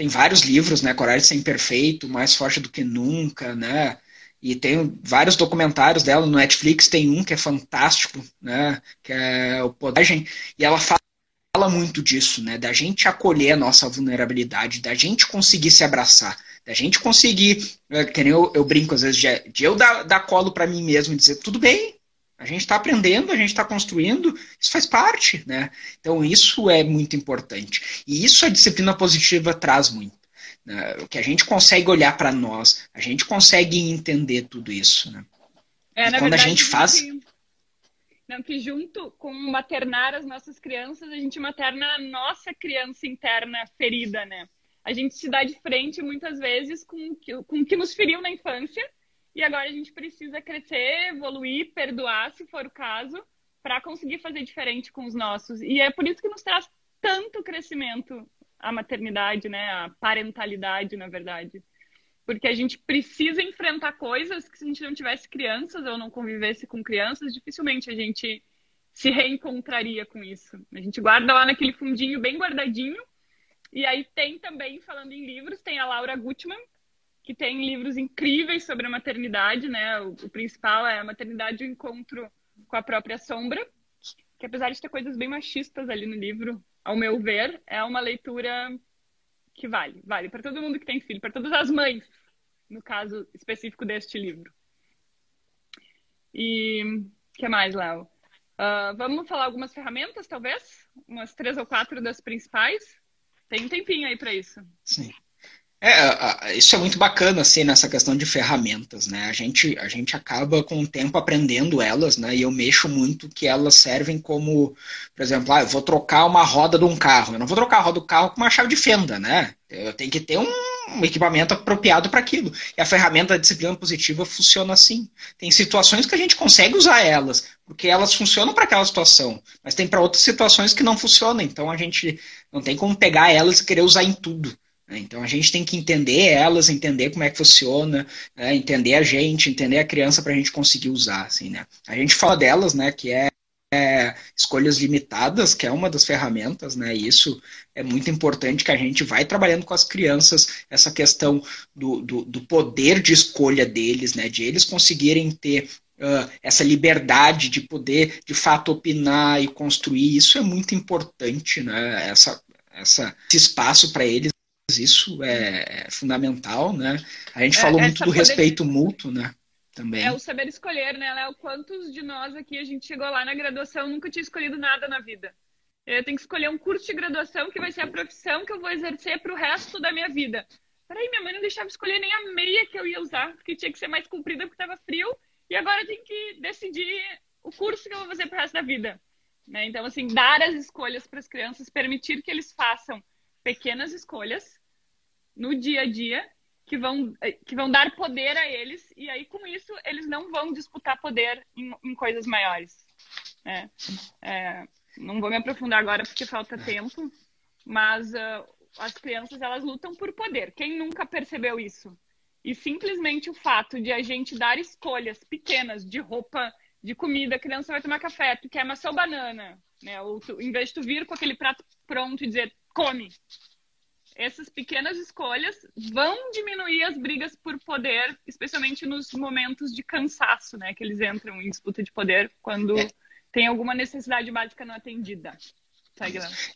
Speaker 2: tem vários livros, né, Coragem Sem Perfeito, Mais Forte do que Nunca, né? E tem vários documentários dela no Netflix, tem um que é fantástico, né, que é o Podagem, e ela fala fala muito disso, né? Da gente acolher a nossa vulnerabilidade, da gente conseguir se abraçar, da gente conseguir, é, que nem eu, eu brinco às vezes, de, de eu dar, dar colo para mim mesmo e dizer, tudo bem, a gente está aprendendo, a gente está construindo, isso faz parte, né? Então isso é muito importante. E isso a disciplina positiva traz muito. Né? O que a gente consegue olhar para nós, a gente consegue entender tudo isso, né?
Speaker 1: É, quando verdade, a gente faz. Não, que junto com maternar as nossas crianças, a gente materna a nossa criança interna ferida, né? A gente se dá de frente muitas vezes com, com o que nos feriu na infância e agora a gente precisa crescer, evoluir, perdoar, se for o caso, para conseguir fazer diferente com os nossos. E é por isso que nos traz tanto crescimento a maternidade, né? A parentalidade, na verdade porque a gente precisa enfrentar coisas que se a gente não tivesse crianças ou não convivesse com crianças, dificilmente a gente se reencontraria com isso. A gente guarda lá naquele fundinho bem guardadinho. E aí tem também, falando em livros, tem a Laura Gutman, que tem livros incríveis sobre a maternidade, né? O, o principal é a maternidade e o encontro com a própria sombra, que apesar de ter coisas bem machistas ali no livro, ao meu ver, é uma leitura que vale, vale para todo mundo que tem filho, para todas as mães no caso específico deste livro. E o que mais, Léo? Uh, vamos falar algumas ferramentas, talvez? Umas três ou quatro das principais? Tem um tempinho aí para isso.
Speaker 2: Sim. É, isso é muito bacana, assim, nessa questão de ferramentas, né? A gente, a gente acaba com o tempo aprendendo elas, né? E eu mexo muito que elas servem como, por exemplo, ah, eu vou trocar uma roda de um carro. Eu não vou trocar a roda do carro com uma chave de fenda, né? Eu tenho que ter um, equipamento apropriado para aquilo. E a ferramenta da disciplina positiva funciona assim. Tem situações que a gente consegue usar elas, porque elas funcionam para aquela situação, mas tem para outras situações que não funcionam. Então a gente não tem como pegar elas e querer usar em tudo. Né? Então a gente tem que entender elas, entender como é que funciona, né? entender a gente, entender a criança para a gente conseguir usar. Assim, né? A gente fala delas, né, que é é, escolhas limitadas, que é uma das ferramentas, né? E isso é muito importante que a gente vai trabalhando com as crianças essa questão do, do, do poder de escolha deles, né? De eles conseguirem ter uh, essa liberdade de poder, de fato, opinar e construir. Isso é muito importante, né? Essa, essa, esse espaço para eles. Isso é, é, fundamental, né? A gente é, falou muito do respeito mútuo, né? Também.
Speaker 1: É o saber escolher, né, Léo? Quantos de nós aqui a gente chegou lá na graduação nunca tinha escolhido nada na vida? Eu tenho que escolher um curso de graduação que vai ser a profissão que eu vou exercer para o resto da minha vida. Peraí, minha mãe não deixava escolher nem a meia que eu ia usar, porque tinha que ser mais comprida porque estava frio. E agora eu tenho que decidir o curso que eu vou fazer para o resto da vida. Né? Então, assim, dar as escolhas para as crianças, permitir que eles façam pequenas escolhas no dia a dia que vão, que vão dar poder a eles, e aí com isso eles não vão disputar poder em, em coisas maiores. É, é, não vou me aprofundar agora porque falta tempo, mas uh, as crianças elas lutam por poder. Quem nunca percebeu isso? E simplesmente o fato de a gente dar escolhas pequenas de roupa, de comida, a criança vai tomar café, tu quer maçã ou banana, né? Ou tu, em vez de tu vir com aquele prato pronto e dizer come, essas pequenas escolhas vão diminuir as brigas por poder, especialmente nos momentos de cansaço, né? Que eles entram em disputa de poder quando é. tem alguma necessidade básica não atendida.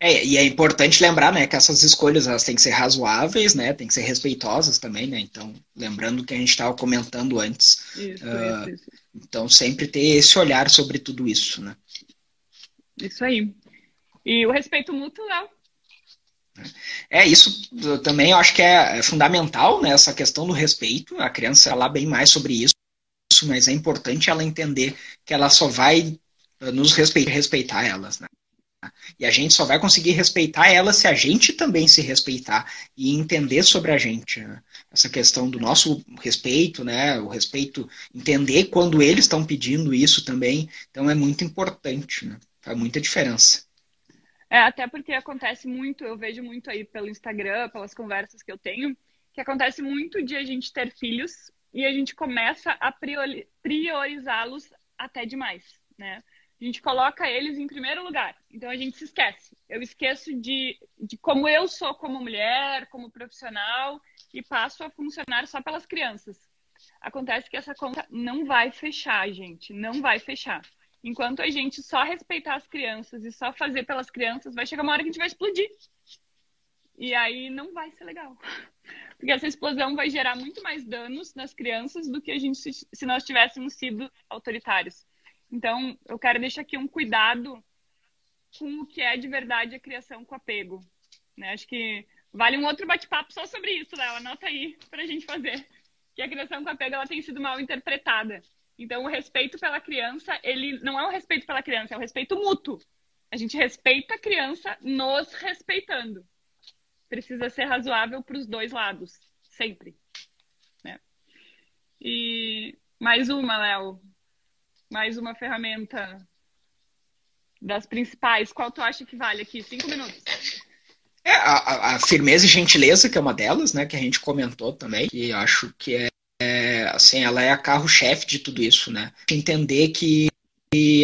Speaker 2: É, e é importante lembrar, né, que essas escolhas elas têm que ser razoáveis, né, têm que ser respeitosas também, né, então, lembrando que a gente estava comentando antes. Isso, uh, isso, isso. Então, sempre ter esse olhar sobre tudo isso, né.
Speaker 1: Isso aí. E o respeito mútuo, Léo,
Speaker 2: é, isso também eu acho que é, é fundamental, né, essa questão do respeito. A criança falar bem mais sobre isso, mas é importante ela entender que ela só vai eh, nos respeitar, respeitar elas, né? E a gente só vai conseguir respeitar elas se a gente também se respeitar e entender sobre a gente. Né? Essa questão do nosso respeito, né? O respeito, entender quando eles estão pedindo isso também. Então é muito importante, né? Faz muita diferença.
Speaker 1: É, até porque acontece muito, eu vejo muito aí pelo Instagram, pelas conversas que eu tenho, que acontece muito de a gente ter filhos e a gente começa a priorizá-los até demais, né? A gente coloca eles em primeiro lugar, então a gente se esquece. Eu esqueço de, de como eu sou como mulher, como profissional e passo a funcionar só pelas crianças. Acontece que essa conta não vai fechar, gente, não vai fechar. Enquanto a gente só respeitar as crianças e só fazer pelas crianças, vai chegar uma hora que a gente vai explodir. E aí não vai ser legal. Porque essa explosão vai gerar muito mais danos nas crianças do que a gente se nós tivéssemos sido autoritários. Então, eu quero deixar aqui um cuidado com o que é de verdade a criação com apego. Né? Acho que vale um outro bate-papo só sobre isso, Léo. Anota aí para a gente fazer. Que a criação com apego ela tem sido mal interpretada. Então, o respeito pela criança, ele não é um respeito pela criança, é um respeito mútuo. A gente respeita a criança nos respeitando. Precisa ser razoável para os dois lados, sempre. Né? E mais uma, Léo. Mais uma ferramenta das principais. Qual tu acha que vale aqui? Cinco minutos.
Speaker 2: É, a, a, firmeza e gentileza, que é uma delas, né, que a gente comentou também, e acho que é assim, ela é a carro-chefe de tudo isso, né? Entender que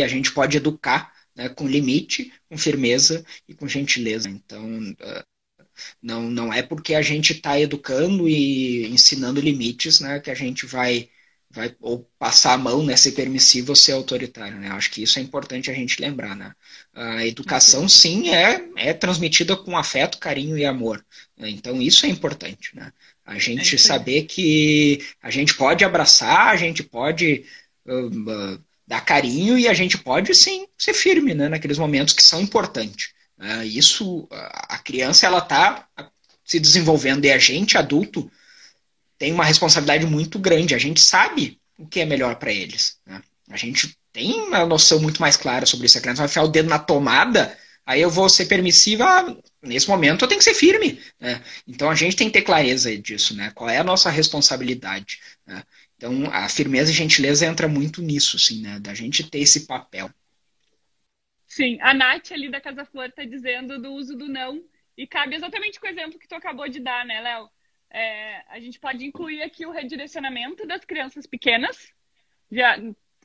Speaker 2: a gente pode educar né, com limite, com firmeza e com gentileza. Então, uh, não, não é porque a gente está educando e ensinando limites né, que a gente vai, vai ou passar a mão, né, ser permissivo ou ser autoritário. Né? Acho que isso é importante a gente lembrar. Né? A educação, sim, é, é transmitida com afeto, carinho e amor. Então, isso é importante. Né? A gente é saber que a gente pode abraçar, a gente pode uh, uh, dar carinho e a gente pode sim ser firme né, naqueles momentos que são importantes. Uh, isso, a criança ela está se desenvolvendo e a gente, adulto, tem uma responsabilidade muito grande. A gente sabe o que é melhor para eles. Né? A gente tem uma noção muito mais clara sobre isso. A criança vai enfiar o dedo na tomada, Aí eu vou ser permissiva, ah, nesse momento eu tenho que ser firme. Né? Então a gente tem que ter clareza disso, né? Qual é a nossa responsabilidade. Né? Então a firmeza e gentileza entra muito nisso, assim, né? Da gente ter esse papel.
Speaker 1: Sim, a Nath ali da Casa Flor está dizendo do uso do não, e cabe exatamente com o exemplo que tu acabou de dar, né, Léo? É, a gente pode incluir aqui o redirecionamento das crianças pequenas. Já,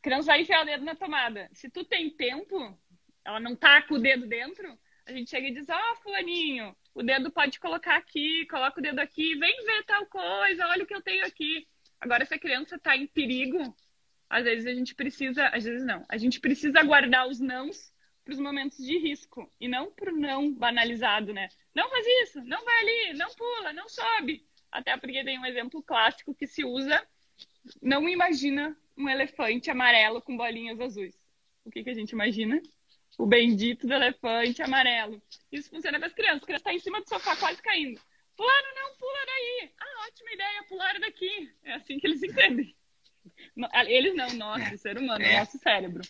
Speaker 1: criança vai enfiar o dedo na tomada. Se tu tem tempo, ela não tá com o dedo dentro, a gente chega e diz, ó, oh, fulaninho, o dedo pode colocar aqui, coloca o dedo aqui, vem ver tal coisa, olha o que eu tenho aqui. Agora, se a criança tá em perigo, às vezes a gente precisa, às vezes não, a gente precisa guardar os nãos para os momentos de risco e não para o não banalizado, né? Não faz isso, não vai ali, não pula, não sobe. Até porque tem um exemplo clássico que se usa. Não imagina um elefante amarelo com bolinhas azuis. O que, que a gente imagina? O bendito do elefante amarelo. Isso funciona com as crianças. A criança está em cima do sofá quase caindo. Fulano, não pula daí. Ah, ótima ideia, pular daqui. É assim que eles entendem. Eles não, nós, o ser humano, é. o nosso cérebro.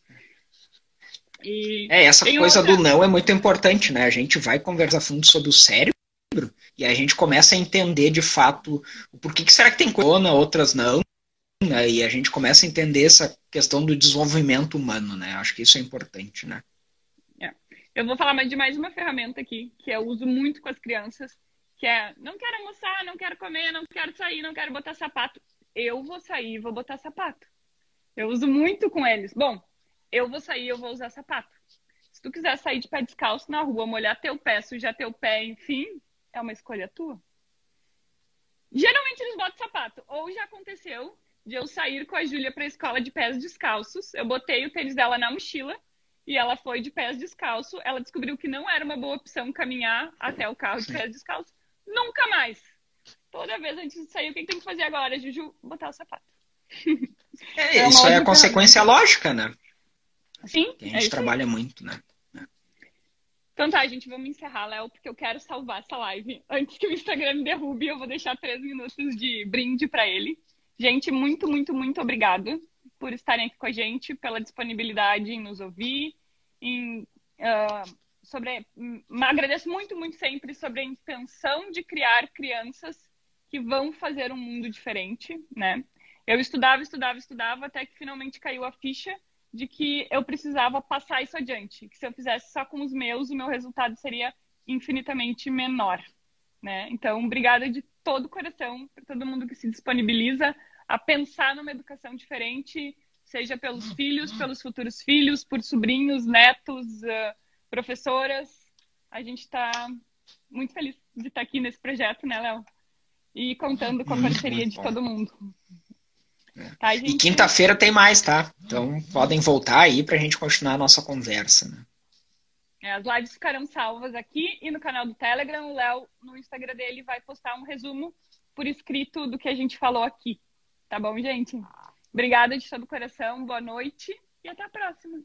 Speaker 2: E é, essa coisa outra... do não é muito importante, né? A gente vai conversar fundo sobre o cérebro e a gente começa a entender de fato por que, que será que tem coisa, outras não, né? E a gente começa a entender essa questão do desenvolvimento humano, né? Acho que isso é importante, né?
Speaker 1: Eu vou falar mais de mais uma ferramenta aqui, que eu uso muito com as crianças, que é não quero almoçar, não quero comer, não quero sair, não quero botar sapato. Eu vou sair vou botar sapato. Eu uso muito com eles. Bom, eu vou sair, eu vou usar sapato. Se tu quiser sair de pé descalço na rua, molhar teu pé, sujar teu pé, enfim, é uma escolha tua. Geralmente eles botam sapato. Ou já aconteceu de eu sair com a Júlia para a escola de pés descalços. Eu botei o tênis dela na mochila e ela foi de pés descalço. Ela descobriu que não era uma boa opção caminhar até o carro de pés descalços. Nunca mais. Toda vez antes de sair, o que tem que fazer agora, Juju? Botar o sapato.
Speaker 2: É, é isso é a consequência lógica, né?
Speaker 1: Sim.
Speaker 2: Que a gente é trabalha muito, né?
Speaker 1: Então tá, gente, vamos encerrar, Léo, porque eu quero salvar essa live. Antes que o Instagram me derrube, eu vou deixar três minutos de brinde para ele. Gente, muito, muito, muito obrigada por estarem aqui com a gente, pela disponibilidade em nos ouvir, em, uh, sobre, um, agradeço muito, muito sempre sobre a intenção de criar crianças que vão fazer um mundo diferente, né? Eu estudava, estudava, estudava, até que finalmente caiu a ficha de que eu precisava passar isso adiante, que se eu fizesse só com os meus, o meu resultado seria infinitamente menor, né? Então, obrigada de todo o coração para todo mundo que se disponibiliza a pensar numa educação diferente, seja pelos filhos, pelos futuros filhos, por sobrinhos, netos, uh, professoras. A gente está muito feliz de estar aqui nesse projeto, né, Léo? E contando com a parceria de todo mundo.
Speaker 2: Tá, e quinta-feira tem mais, tá? Então podem voltar aí para a gente continuar a nossa conversa. Né?
Speaker 1: É, as lives ficarão salvas aqui e no canal do Telegram. O Léo, no Instagram dele, vai postar um resumo por escrito do que a gente falou aqui. Tá bom, gente? Obrigada de todo o coração, boa noite e até a próxima.